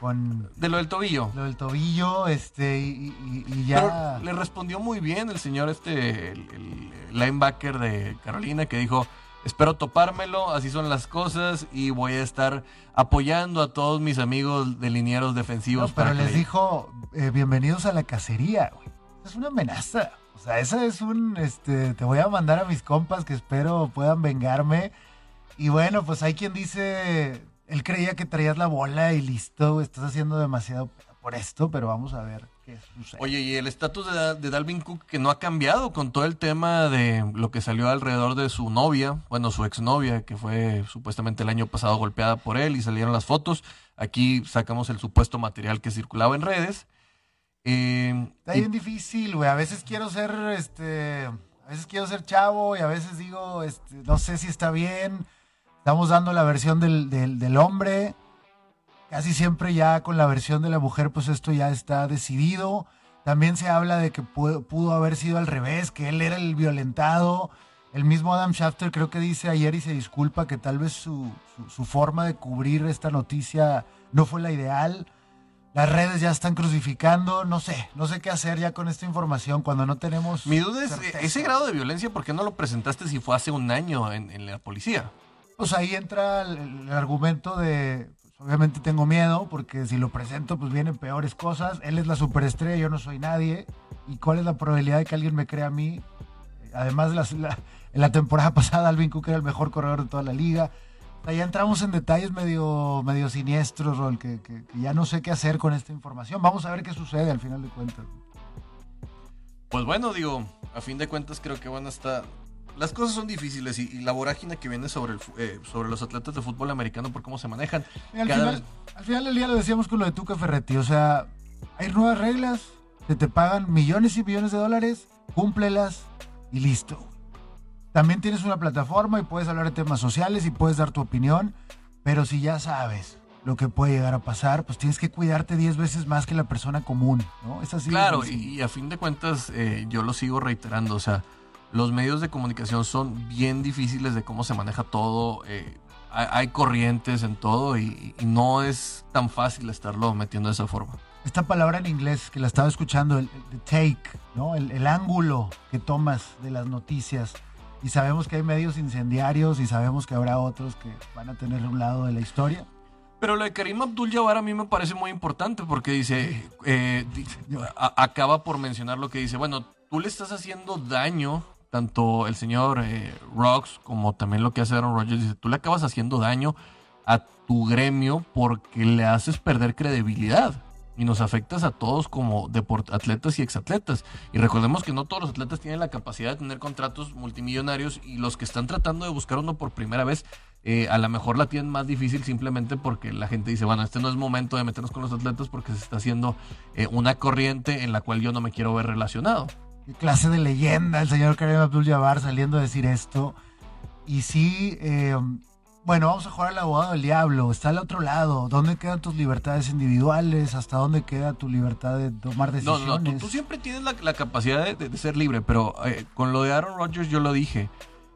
con De lo del tobillo. lo del tobillo, este, y, y- y ya. Pero le respondió muy bien el señor este, el, el linebacker de Carolina, que dijo, espero topármelo, así son las cosas, y voy a estar apoyando a todos mis amigos de linieros defensivos. No, pero para les le- dijo, eh, bienvenidos a la cacería, güey. Es una amenaza. O sea, esa es un, este, te voy a mandar a mis compas que espero puedan vengarme. Y bueno, pues hay quien dice, él creía que traías la bola y listo, estás haciendo demasiado por esto, pero vamos a ver qué sucede. Oye, y el estatus de, Da- de Dalvin Cook que no ha cambiado con todo el tema de lo que salió alrededor de su novia, bueno, su exnovia, que fue supuestamente el año pasado golpeada por él y salieron las fotos. Aquí sacamos el supuesto material que circulaba en redes. Eh, Está y- bien difícil, güey. A veces quiero ser, este, a veces quiero ser chavo y a veces digo, este, no sé si está bien. Estamos dando la versión del, del, del hombre. Casi siempre ya con la versión de la mujer, pues esto ya está decidido. También se habla de que pudo, pudo haber sido al revés, que él era el violentado. El mismo Adam Schafter creo que dice ayer y se disculpa que tal vez su, su, su forma de cubrir esta noticia no fue la ideal. Las redes ya están crucificando, no sé, no sé qué hacer ya con esta información cuando no tenemos... Mi duda es, certeza. ese grado de violencia, ¿por qué no lo presentaste si fue hace un año en, en la policía? Pues ahí entra el, argumento de, pues, obviamente tengo miedo, porque si lo presento, pues vienen peores cosas. Él es la superestrella, yo no soy nadie. ¿Y cuál es la probabilidad de que alguien me crea a mí? Además, en la temporada pasada, Alvin Cook era el mejor corredor de toda la liga. Ya entramos en detalles medio, medio siniestros, Rol, que- que ya no sé qué hacer con esta información. Vamos a ver qué sucede al final de cuentas. Pues bueno, digo, a fin de cuentas creo que van a estar... Las cosas son difíciles y, y la vorágine que viene sobre, el eh, sobre los atletas de fútbol americano por cómo se manejan. Al, final, vez- al final del día lo decíamos con lo de Tuca Ferretti. O sea, hay nuevas reglas, se te pagan millones y millones de dólares, cúmplelas y listo. También tienes una plataforma y puedes hablar de temas sociales y puedes dar tu opinión, pero si ya sabes lo que puede llegar a pasar, pues tienes que cuidarte 10 veces más que la persona común, ¿no? Es así. Claro, y, y a fin de cuentas eh, yo lo sigo reiterando, o sea, los medios de comunicación son bien difíciles de cómo se maneja todo, eh, hay, corrientes en todo y, y no es tan fácil estarlo metiendo de esa forma. Esta palabra en inglés que la estaba escuchando, el, el take, ¿no? El, el ángulo que tomas de las noticias. Y sabemos que hay medios incendiarios y sabemos que habrá otros que van a tener un lado de la historia. Pero lo de Karim Abdul-Jabbar a mí me parece muy importante porque dice, eh, a- acaba por mencionar lo que dice, bueno, tú le estás haciendo daño, tanto el señor eh, Rocks como también lo que hace Aaron Rodgers, dice, tú le acabas haciendo daño a tu gremio porque le haces perder credibilidad. Y nos afectas a todos como atletas y exatletas. Y recordemos que no todos los atletas tienen la capacidad de tener contratos multimillonarios y los que están tratando de buscar uno por primera vez eh, a lo mejor la tienen más difícil simplemente porque la gente dice, bueno, este no es momento de meternos con los atletas porque se está haciendo eh, una corriente en la cual yo no me quiero ver relacionado. Qué clase de leyenda el señor Karim Abdul-Jabbar saliendo a decir esto. Y sí, eh, bueno, vamos a jugar al abogado del diablo, está al otro lado, ¿dónde quedan tus libertades individuales? ¿Hasta dónde queda tu libertad de tomar No, decisiones? no, tú, tú siempre tienes la, la capacidad de, de- de ser libre, pero eh, con lo de Aaron Rodgers yo lo dije.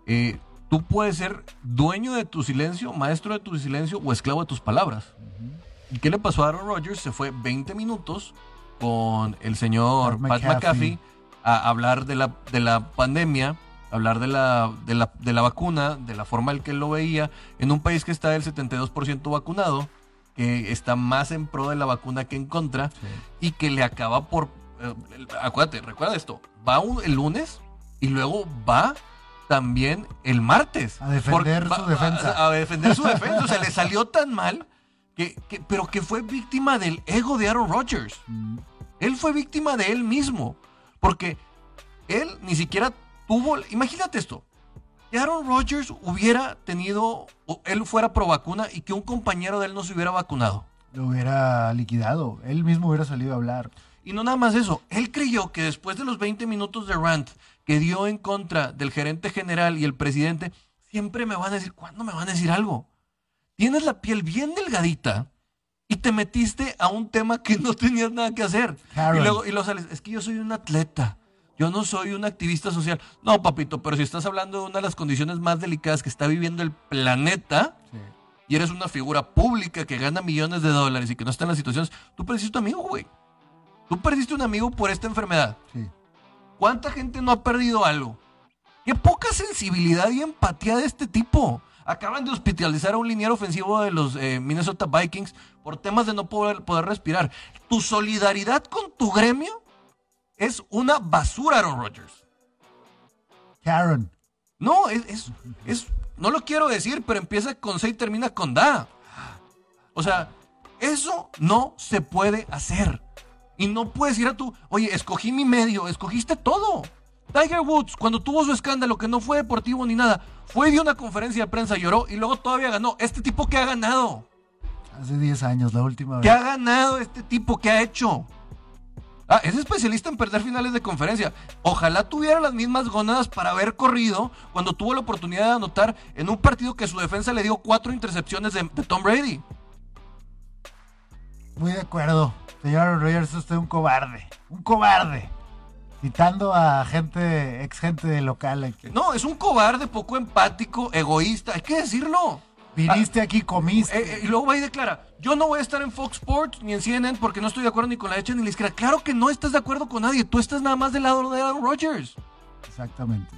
eh, tú puedes ser dueño de tu silencio, maestro de tu silencio o esclavo de tus palabras. ¿Y qué le pasó a Aaron Rodgers? Se fue 20 minutos con el señor Pat Pat McAfee. A hablar de la, de la pandemia, hablar de la, de, la, de la vacuna, de la forma en que él lo veía, en un país que está del 72% vacunado, que está más en pro de la vacuna que en contra, y que le acaba por... eh, acuérdate, recuerda esto, va un- el lunes y luego va también el martes. A defender Por- su va- defensa. A, a defender su defensa. O sea, le salió tan mal, que, que- pero que fue víctima del ego de Aaron Rodgers. Mm, Él fue víctima de él mismo. Porque él ni siquiera tuvo. Imagínate esto. Que Aaron Rodgers hubiera tenido. O él fuera pro vacuna y que un compañero de él no se hubiera vacunado. Lo hubiera liquidado, él mismo hubiera salido a hablar. Y no nada más eso. Él creyó que después de los 20 minutos de rant que dio en contra del gerente general y el presidente, siempre me van a decir, ¿cuándo me van a decir algo? Tienes la piel bien delgadita y te metiste a un tema que no tenías nada que hacer. Karen. Y luego, y luego sales, es que yo soy un atleta. Yo no soy un activista social. No, papito, pero si estás hablando de una de las condiciones más delicadas que está viviendo el planeta, y eres una figura pública que gana millones de dólares y que no está en las situaciones, tú perdiste un amigo, güey. Tú perdiste un amigo por esta enfermedad. Sí. ¿Cuánta gente no ha perdido algo? Qué poca sensibilidad y empatía de este tipo. Acaban de hospitalizar a un liniero ofensivo de los eh, Minnesota Vikings por temas de no poder, poder respirar. Tu solidaridad con tu gremio es una basura, Aaron Rodgers. Karen, No, es, es, es- no lo quiero decir, pero empieza con C y termina con Da. O sea, eso no se puede hacer. Y no puedes ir a tu, oye, escogí mi medio, escogiste todo. Tiger Woods, cuando tuvo su escándalo, que no fue deportivo ni nada, fue y dio una conferencia de prensa, lloró y luego todavía ganó. Este tipo que ha ganado. hace 10 años, la última ¿Qué vez. ha ganado este tipo? ¿Qué ha hecho? Ah, es especialista en perder finales de conferencia. Ojalá tuviera las mismas gonadas para haber corrido cuando tuvo la oportunidad de anotar en un partido que su defensa le dio cuatro intercepciones de, de Tom Brady. Muy de acuerdo. Señor Aaron Rodgers, es usted un cobarde. Un cobarde. Citando a gente, ex gente de local aquí. No, es un cobarde, poco empático, egoísta, hay que decirlo. Viniste aquí, comiste. Eh, eh, y luego va y declara, yo no voy a estar en Fox Sports ni en CNN porque no estoy de acuerdo ni con la derecha ni la izquierda. Claro que no estás de acuerdo con nadie, tú estás nada más del lado de Aaron Rodgers. Exactamente.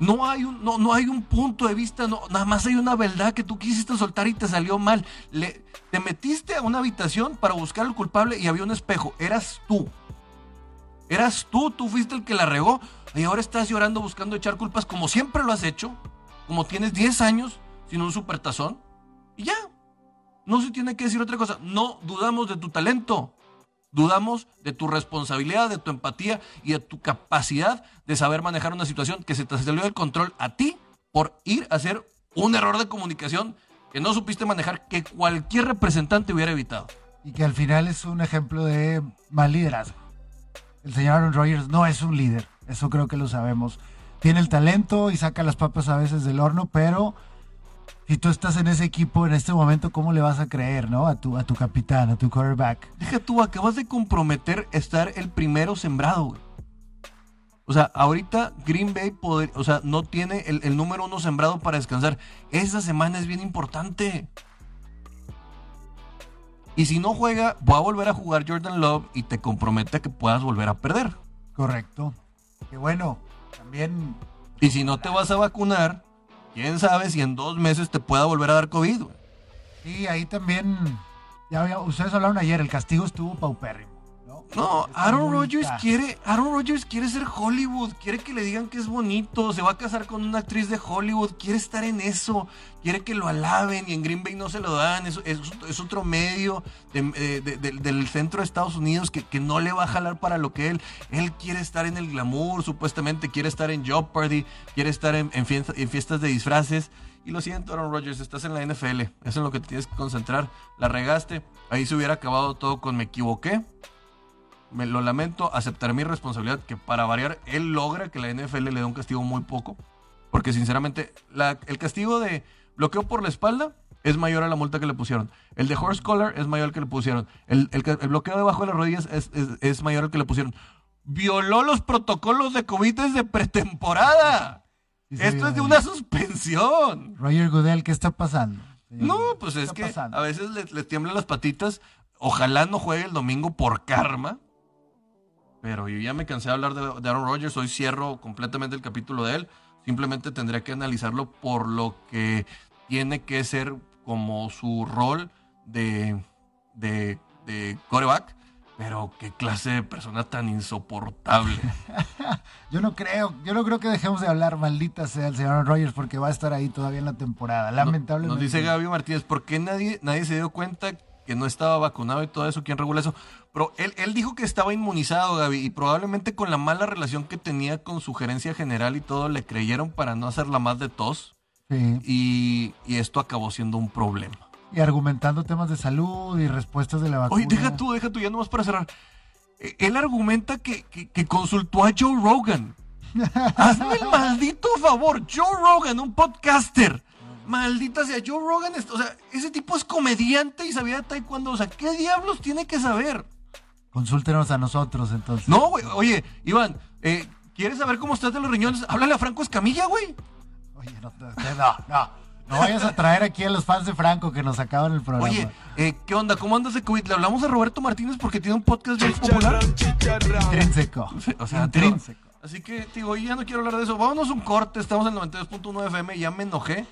No hay un, no, no hay un punto de vista, no, nada más hay una verdad que tú quisiste soltar y te salió mal. Le, te metiste a una habitación para buscar al culpable y había un espejo. Eras tú. Eras tú, tú fuiste el que la regó. Y ahora estás llorando buscando echar culpas como siempre lo has hecho. Como tienes 10 años sin un supertazón. Y ya. No se tiene que decir otra cosa. No dudamos de tu talento. Dudamos de tu responsabilidad, de tu empatía y de tu capacidad de saber manejar una situación que se te salió del control a ti por ir a hacer un error de comunicación que no supiste manejar que cualquier representante hubiera evitado. Y que al final es un ejemplo de mal liderazgo. El señor Aaron Rodgers no es un líder. Eso creo que lo sabemos. Tiene el talento y saca las papas a veces del horno, pero si tú estás en ese equipo en este momento, ¿cómo le vas a creer, no? A tu, a tu capitán, a tu quarterback. Deja tú, acabas de comprometer estar el primero sembrado, güey. O sea, ahorita Green Bay poder- o sea, no tiene el, el número uno sembrado para descansar. Esa semana es bien importante. Y si no juega, va a volver a jugar Jordan Love y te compromete a que puedas volver a perder. Correcto. Que bueno, también Y si no te vas a vacunar, quién sabe si en dos meses te pueda volver a dar COVID. Sí, ahí también. Ya había- ustedes hablaron ayer, el castigo estuvo paupérrimo. ¿No? Aaron Rodgers quiere, Aaron Rodgers quiere ser Hollywood, quiere que le digan que es bonito, se va a casar con una actriz de Hollywood, quiere estar en eso, quiere que lo alaben y en Green Bay no se lo dan, es, es- es otro medio de- eh, de- de- del centro de Estados Unidos que, que no le va a jalar para lo que él, él quiere estar en el glamour, supuestamente quiere estar en Jeopardy, quiere estar en, en fiesta- en fiestas de disfraces. Y lo siento, Aaron Rodgers, estás en la NFL. Eso es en lo que te tienes que concentrar. La regaste. Ahí se hubiera acabado todo con me equivoqué. Me lo lamento, aceptar mi responsabilidad, que para variar, él logra que la NFL le dé un castigo muy poco. Porque sinceramente, la- el castigo de bloqueo por la espalda es mayor a la multa que le pusieron. El de horse collar es mayor al que le pusieron. El, el que- el bloqueo debajo de las rodillas es, es- es mayor al que le pusieron. Violó los protocolos de COVID desde pretemporada. Sí Esto vio es de una suspensión. Roger Goodell, ¿qué está pasando? señor? No, ¿Qué pues es que pasando? a veces le, le tiemblan las patitas. Ojalá no juegue el domingo por karma. Pero yo ya me cansé de hablar de, de Aaron Rodgers. Hoy cierro completamente el capítulo de él. Simplemente tendría que analizarlo por lo que tiene que ser como su rol de, de, de coreback. Pero qué clase de persona tan insoportable. Yo no creo, yo no creo que dejemos de hablar, maldita sea el señor Rogers, porque va a estar ahí todavía en la temporada. Lamentablemente. Nos dice Gaby Martínez, ¿por qué nadie, nadie se dio cuenta que no estaba vacunado y todo eso? ¿Quién regula eso? Pero él, él dijo que estaba inmunizado, Gaby, y probablemente con la mala relación que tenía con su gerencia general y todo, le creyeron para no hacerla más de tos. Sí. Y, y esto acabó siendo un problema. Y argumentando temas de salud y respuestas de la vacuna. Oye, deja tú, deja tú, ya nomás para cerrar. Eh, Él argumenta que, que- que consultó a Joe Rogan. Hazme el maldito favor, Joe Rogan, un podcaster. Maldita sea, Joe Rogan, o sea, ese tipo es comediante y sabía de taekwondo. O sea, ¿qué diablos tiene que saber? Consúltenos a nosotros entonces. No, güey, oye, Iván, eh, ¿quieres saber cómo estás de los riñones? Háblale a Franco Escamilla, güey. Oye, no, no, no, no. No vayas a traer aquí a los fans de Franco que nos acaban el programa. Oye, eh, ¿qué onda? ¿Cómo andas de COVID? Le hablamos a Roberto Martínez porque tiene un podcast bien popular. Intrínseco. O sea, tío, Intrínseco. así que, digo, ya no quiero hablar de eso. Vámonos un corte. Estamos en 92.1 FM. Ya me enojé.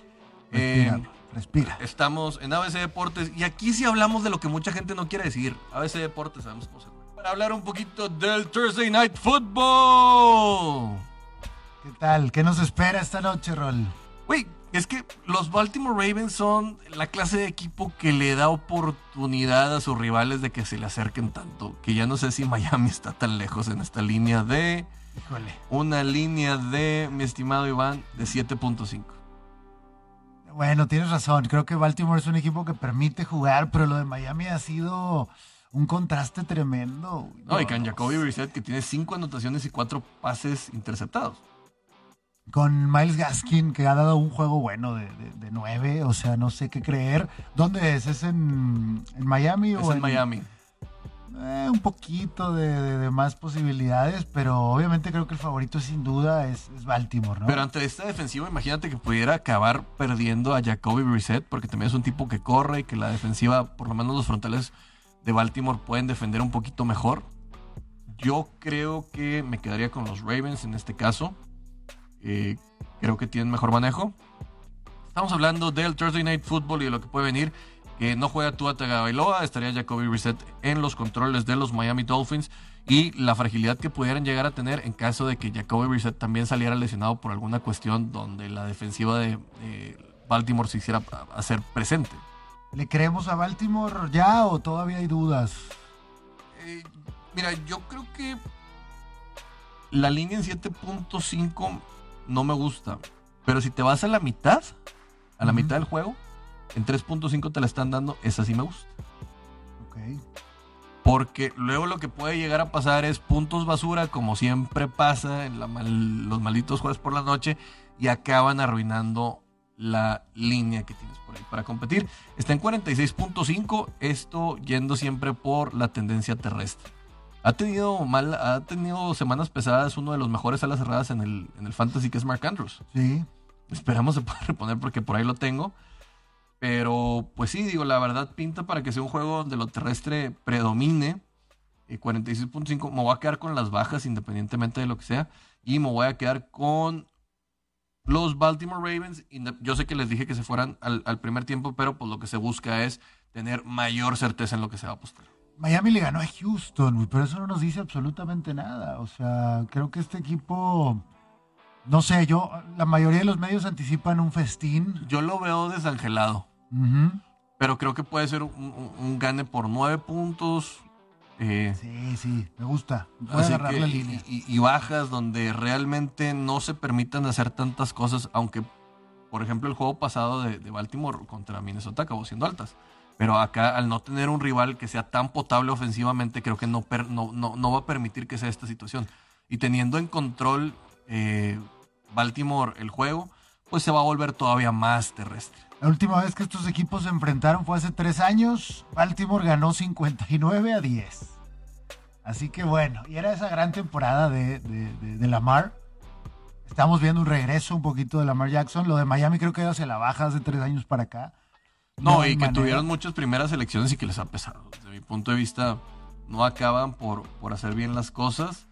Eh, Respira, estamos en ABC Deportes. Y aquí sí hablamos de lo que mucha gente no quiere decir. ABC Deportes, sabemos cómo se. Para hablar un poquito del Thursday Night Football. ¿Qué tal? ¿Qué nos espera esta noche, Rol? Güey, es que los Baltimore Ravens son la clase de equipo que le da oportunidad a sus rivales de que se le acerquen tanto. Que ya no sé si Miami está tan lejos en esta línea de. Híjole. Una línea de, mi estimado Iván, de 7.5. Bueno, tienes razón. Creo que Baltimore es un equipo que permite jugar, pero lo de Miami ha sido un contraste tremendo. No, y con Jacoby Brissett, que tiene 5 anotaciones y 4 pases interceptados. Con Miles Gaskin, que ha dado un juego bueno de, de, de nueve, o sea, no sé qué creer. ¿Dónde es? ¿Es en, en Miami Es o en Miami. Eh, un poquito de, más posibilidades, pero obviamente creo que el favorito sin duda es, es Baltimore, ¿no? Pero ante esta defensiva, imagínate que pudiera acabar perdiendo a Jacoby Brissett, porque también es un tipo que corre y que la defensiva, por lo menos los frontales de Baltimore, pueden defender un poquito mejor. Yo creo que me quedaría con los Ravens en este caso. Eh, creo que tienen mejor manejo. Estamos hablando del Thursday Night Football y de lo que puede venir. Que no juega Tua Tagovailoa, estaría Jacoby Brissett en los controles de los Miami Dolphins y la fragilidad que pudieran llegar a tener en caso de que Jacoby Brissett también saliera lesionado por alguna cuestión donde la defensiva de, Baltimore se hiciera hacer presente. ¿Le creemos a Baltimore ya o todavía hay dudas? Eh, mira, yo creo que la línea en 7.5 no me gusta. Pero si te vas a la mitad, a la mitad del juego, en 3.5 te la están dando, esa sí me gusta. Ok. Porque luego lo que puede llegar a pasar es puntos basura, como siempre pasa en la mal- los malditos jueves por la noche, y acaban arruinando la línea que tienes por ahí para competir. Está en 46.5, esto yendo siempre por la tendencia terrestre. Ha tenido, mal, ha tenido semanas pesadas, uno de los mejores alas cerradas en el, en el fantasy, que es Mark Andrews. Sí. Esperamos se pueda reponer porque por ahí lo tengo. Pero, pues sí, digo, la verdad pinta para que sea un juego donde lo terrestre predomine. Eh, 46.5. Me voy a quedar con las bajas independientemente de lo que sea. Y me voy a quedar con los Baltimore Ravens. Yo sé que les dije que se fueran al, primer tiempo, pero pues lo que se busca es tener mayor certeza en lo que se va a apostar. Miami le ganó a Houston, pero eso no nos dice absolutamente nada. O sea, creo que este equipo, no sé, yo, la mayoría de los medios anticipan un festín. Yo lo veo desangelado. Pero creo que puede ser un, un- un gane por nueve puntos. Eh, Sí, sí, me gusta. Voy a Así agarrar que- la y- línea. Y, y bajas donde realmente no se permitan hacer tantas cosas, aunque, por ejemplo, el juego pasado de, de Baltimore contra Minnesota acabó siendo altas. Pero acá, al no tener un rival que sea tan potable ofensivamente, creo que no, per- no, no, no va a permitir que sea esta situación. Y teniendo en control eh, Baltimore el juego, pues se va a volver todavía más terrestre. La última vez que estos equipos se enfrentaron fue hace tres años. Baltimore ganó 59 a 10. Así que bueno, y era esa gran temporada de, de, de, de Lamar. Estamos viendo un regreso un poquito de Lamar Jackson. Lo de Miami creo que ido hacia la baja hace tres años para acá. No, y que manera. tuvieron muchas primeras elecciones y que les ha pesado. Desde mi punto de vista, no acaban por, por hacer bien las cosas.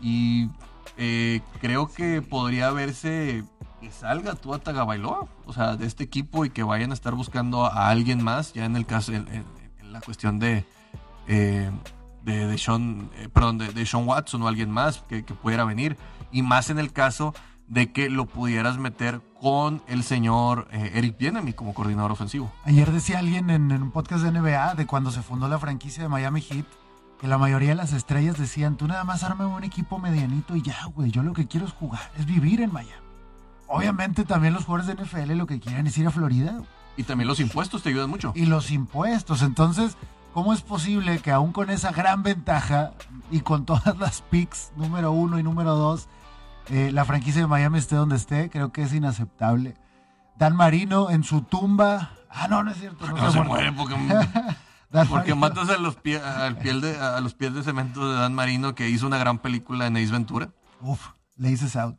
Y eh, creo que podría verse que salga Tua Tagovailoa, o sea, de este equipo y que vayan a estar buscando a alguien más, ya en el caso, en, la cuestión de, eh, de, Sean, eh, de, Watson o alguien más que, pudiera venir, y más en el caso de que lo pudieras meter con el señor Eric Bienemy como coordinador ofensivo. Ayer decía alguien en, en un podcast de NBA de cuando se fundó la franquicia de Miami Heat que la mayoría de las estrellas decían, tú nada más arma un equipo medianito y ya, güey, yo lo que quiero es jugar, es vivir en Miami. Obviamente también los jugadores de NFL lo que quieren es ir a Florida güey. Y también los impuestos te ayudan mucho. y los impuestos. Entonces, ¿cómo es posible que aún con esa gran ventaja y con todas las picks número uno y número dos, eh, la franquicia de Miami esté donde esté? Creo que es inaceptable. Dan Marino en su tumba. Ah, no, no es cierto. No, No se muere porque, porque matas a los, pie- al piel de, a los pies de cemento de Dan Marino que hizo una gran película en Ace Ventura. Uf, Laces out.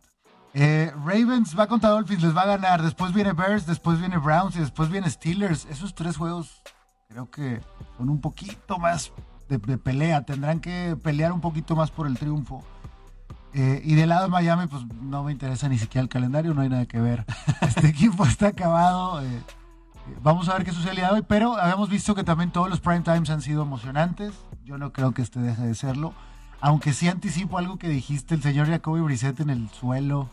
Eh, Ravens va contra Dolphins, les va a ganar. Después viene Bears, después viene Browns y después viene Steelers. Esos tres juegos creo que son un poquito más de, de pelea. Tendrán que pelear un poquito más por el triunfo. Eh, y del lado de Miami, pues no me interesa ni siquiera el calendario, no hay nada que ver. Este equipo está acabado. eh, vamos a ver qué sucede el día de hoy, pero habíamos visto que también todos los prime times han sido emocionantes. Yo no creo que este deje de serlo. Aunque sí anticipo algo que dijiste, el señor Jacoby Brissett en el suelo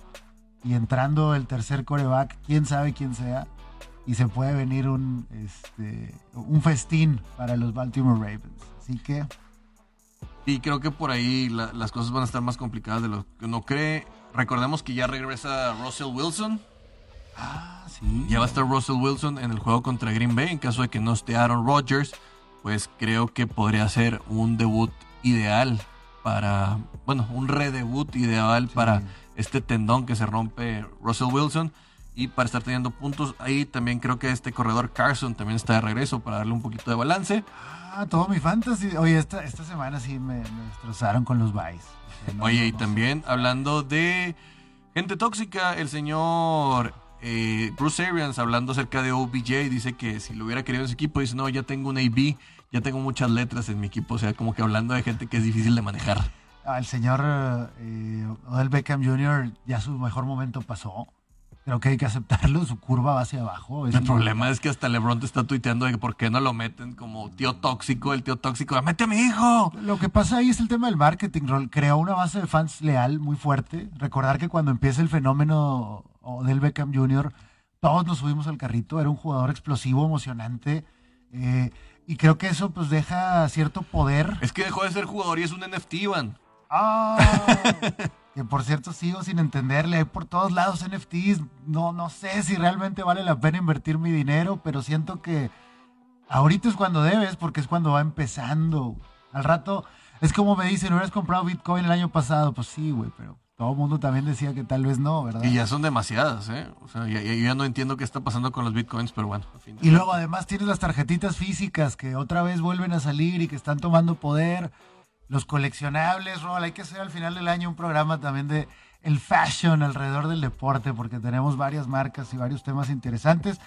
y entrando el tercer coreback, quién sabe quién sea, y se puede venir un, este, un festín para los Baltimore Ravens. Así que Y creo que por ahí la- las cosas van a estar más complicadas de lo que uno cree. Recordemos que ya regresa Russell Wilson. Ah, sí. Ya va a estar Russell Wilson en el juego contra Green Bay. En caso de que no esté Aaron Rodgers, pues creo que podría ser un debut ideal para, bueno, un redebut ideal para este tendón que se rompe Russell Wilson y para estar teniendo puntos. Ahí también creo que este corredor Carson también está de regreso para darle un poquito de balance. Ah, todo mi fantasy. Oye, esta, esta semana sí me, me destrozaron con los buys. O sea, no- Oye, y no- también hablando de gente tóxica, el señor eh, Bruce Arians hablando acerca de OBJ, dice que si lo hubiera querido en su equipo, dice, no, ya tengo un AB, ya tengo muchas letras en mi equipo, o sea, como que hablando de gente que es difícil de manejar. Ah, el señor eh, Odell Beckham Jr. ya su mejor momento pasó. Creo que hay que aceptarlo. Su curva va hacia abajo. El problema es que hasta LeBron te está tuiteando de que por qué no lo meten como tío tóxico, el tío tóxico, ¡mete a mi hijo! Lo que pasa ahí es el tema del marketing, Rol. Creó una base de fans leal muy fuerte. Recordar que cuando empieza el fenómeno del Beckham Jr., todos nos subimos al carrito. Era un jugador explosivo, emocionante. eh, y creo que eso pues deja cierto poder. Es que dejó de ser jugador y es un NFT, Iván. ¡Ah! que por cierto sigo sin entenderle. Hay por todos lados NFTs. No, no sé si realmente vale la pena invertir mi dinero, pero siento que ahorita es cuando debes, porque es cuando va empezando. Al rato, es como me dicen, hubieras comprado Bitcoin el año pasado. Pues sí, güey, pero todo el mundo también decía que tal vez no, ¿verdad? Y ya son demasiadas, ¿eh? O sea, ya- yo ya no entiendo qué está pasando con los bitcoins, pero bueno. al fin de Y luego además tienes las tarjetitas físicas que otra vez vuelven a salir y que están tomando poder. Los coleccionables, Rol, hay que hacer al final del año un programa también de el fashion alrededor del deporte, porque tenemos varias marcas y varios temas interesantes.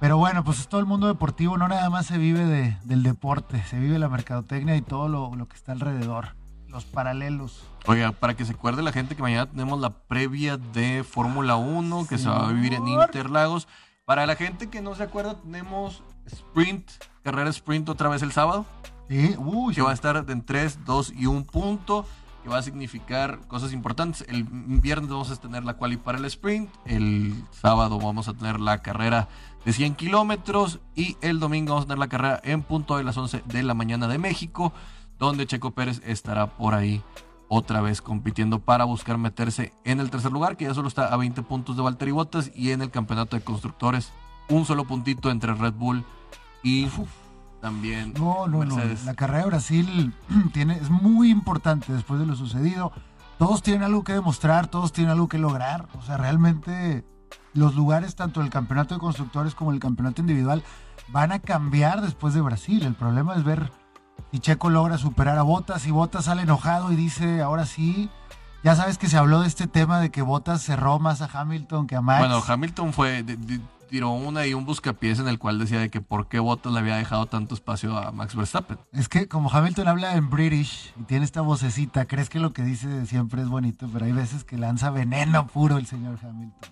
Pero bueno, pues es todo el mundo deportivo, no nada más se vive de- del deporte, se vive la mercadotecnia y todo lo, lo que está alrededor, los paralelos. Oiga, para que se acuerde la gente que mañana tenemos la previa de Fórmula 1 que se va a vivir en. Interlagos. Para la gente que no se acuerda, tenemos sprint, carrera sprint otra vez el sábado, Sí, uy, que va a estar en 3, 2 y 1 punto, que va a significar cosas importantes. El viernes vamos a tener la quali para el sprint, el sábado vamos a tener la carrera de 100 kilómetros y el domingo vamos a tener la carrera en punto de las 11 de la mañana de México, donde Checo Pérez estará por ahí otra vez compitiendo para buscar meterse en el tercer lugar, que ya solo está a 20 puntos de Valtteri Bottas y en el campeonato de constructores un solo puntito entre Red Bull y también No, no, no. La carrera de Brasil tiene, es muy importante después de lo sucedido. Todos tienen algo que demostrar, todos tienen algo que lograr. O sea, realmente los lugares, tanto el campeonato de constructores como el campeonato individual, van a cambiar después de Brasil. El problema es ver si Checo logra superar a Botas y Botas sale enojado y dice, ahora sí. Ya sabes que se habló de este tema de que Botas cerró más a Hamilton que a Max. Bueno, Hamilton fue de- de- tiró una y un buscapiés en el cual decía de que por qué Bottas le había dejado tanto espacio a Max Verstappen. Es que como Hamilton habla en British y tiene esta vocecita, crees que lo que dice siempre es bonito, pero hay veces que lanza veneno puro el señor Hamilton.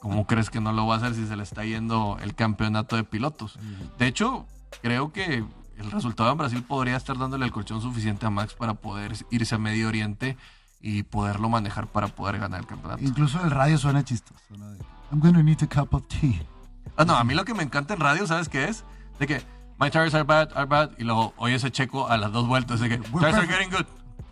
¿Cómo crees que no lo va a hacer si se le está yendo el campeonato de pilotos? De hecho, creo que el resultado en Brasil podría estar dándole el colchón suficiente a Max para poder irse a Medio Oriente y poderlo manejar para poder ganar el campeonato. Incluso el radio suena chistoso. De, I'm gonna need a cup of tea. Ah, no, a mí lo que me encanta en radio, ¿sabes qué es? De que my tires are bad, are bad, y luego oye ese checo a las dos vueltas de que tires are getting good.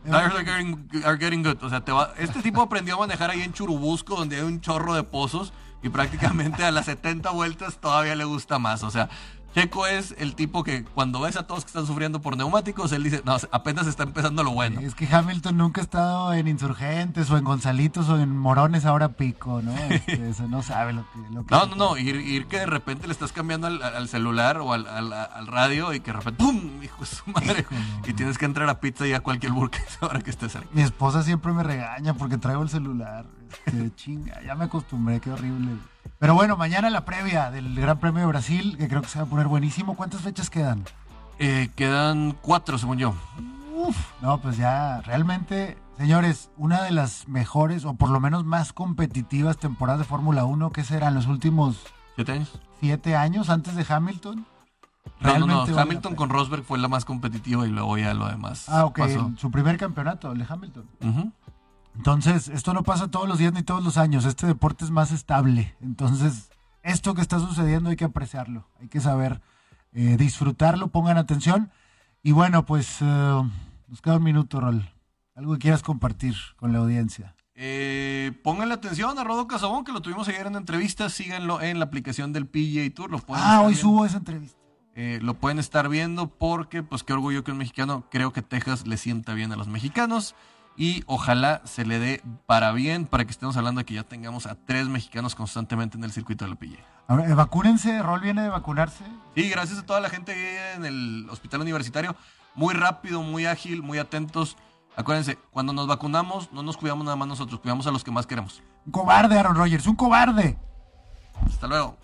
Tires are getting, are getting good. O sea, te va, este tipo aprendió a manejar ahí en Churubusco, donde hay un chorro de pozos, y prácticamente a las 70 vueltas todavía le gusta más. O sea, Checo es el tipo que cuando ves a todos que están sufriendo por neumáticos, él dice, no, apenas está empezando lo bueno. Es que Hamilton nunca ha estado en Insurgentes o en Gonzalitos o en Morones ahora pico, ¿no? Este, eso no sabe lo que... Lo que No, no, no, ir, ir que de repente le estás cambiando al, al celular o al, al- al radio y que de repente ¡pum! Hijo de su madre. Y tienes que entrar a pizza y a cualquier burger ahora que estés ahí. Mi esposa siempre me regaña porque traigo el celular. Este, chinga, ya me acostumbré, qué horrible. Pero bueno, mañana la previa del Gran Premio de Brasil, que creo que se va a poner buenísimo. ¿Cuántas fechas quedan? Eh, quedan cuatro, según yo. Uf, no, pues ya realmente, señores, una de las mejores o por lo menos más competitivas temporadas de Fórmula 1 que serán los últimos ¿Siete años? siete años antes de Hamilton. No, Hamilton con Rosberg fue la más competitiva y luego ya lo demás. Ah, ok, pasó. su primer campeonato, el de Hamilton. Ujú. Entonces, esto no pasa todos los días ni todos los años. Este deporte es más estable. Entonces, esto que está sucediendo hay que apreciarlo. Hay que saber eh, disfrutarlo. Pongan atención. Y bueno, pues eh, nos queda un minuto, Rol. Algo que quieras compartir con la audiencia. Eh, pónganle atención a Rodo Casabón, que lo tuvimos ayer en entrevista. Síganlo en la aplicación del PGA Tour. Lo Ah, hoy viendo. subo esa entrevista. Eh, lo pueden estar viendo porque, pues, qué orgullo que un mexicano, creo que Texas le sienta bien a los mexicanos y ojalá se le dé para bien, para que estemos hablando de que ya tengamos a tres mexicanos constantemente en el circuito de la PGA. Ahora, vacúnense, Rol viene de vacunarse. Sí, gracias a toda la gente en el hospital universitario, muy rápido, muy ágil, muy atentos. Acuérdense, cuando nos vacunamos, no nos cuidamos nada más nosotros, cuidamos a los que más queremos. Un cobarde, Aaron Rodgers, un cobarde. Hasta luego.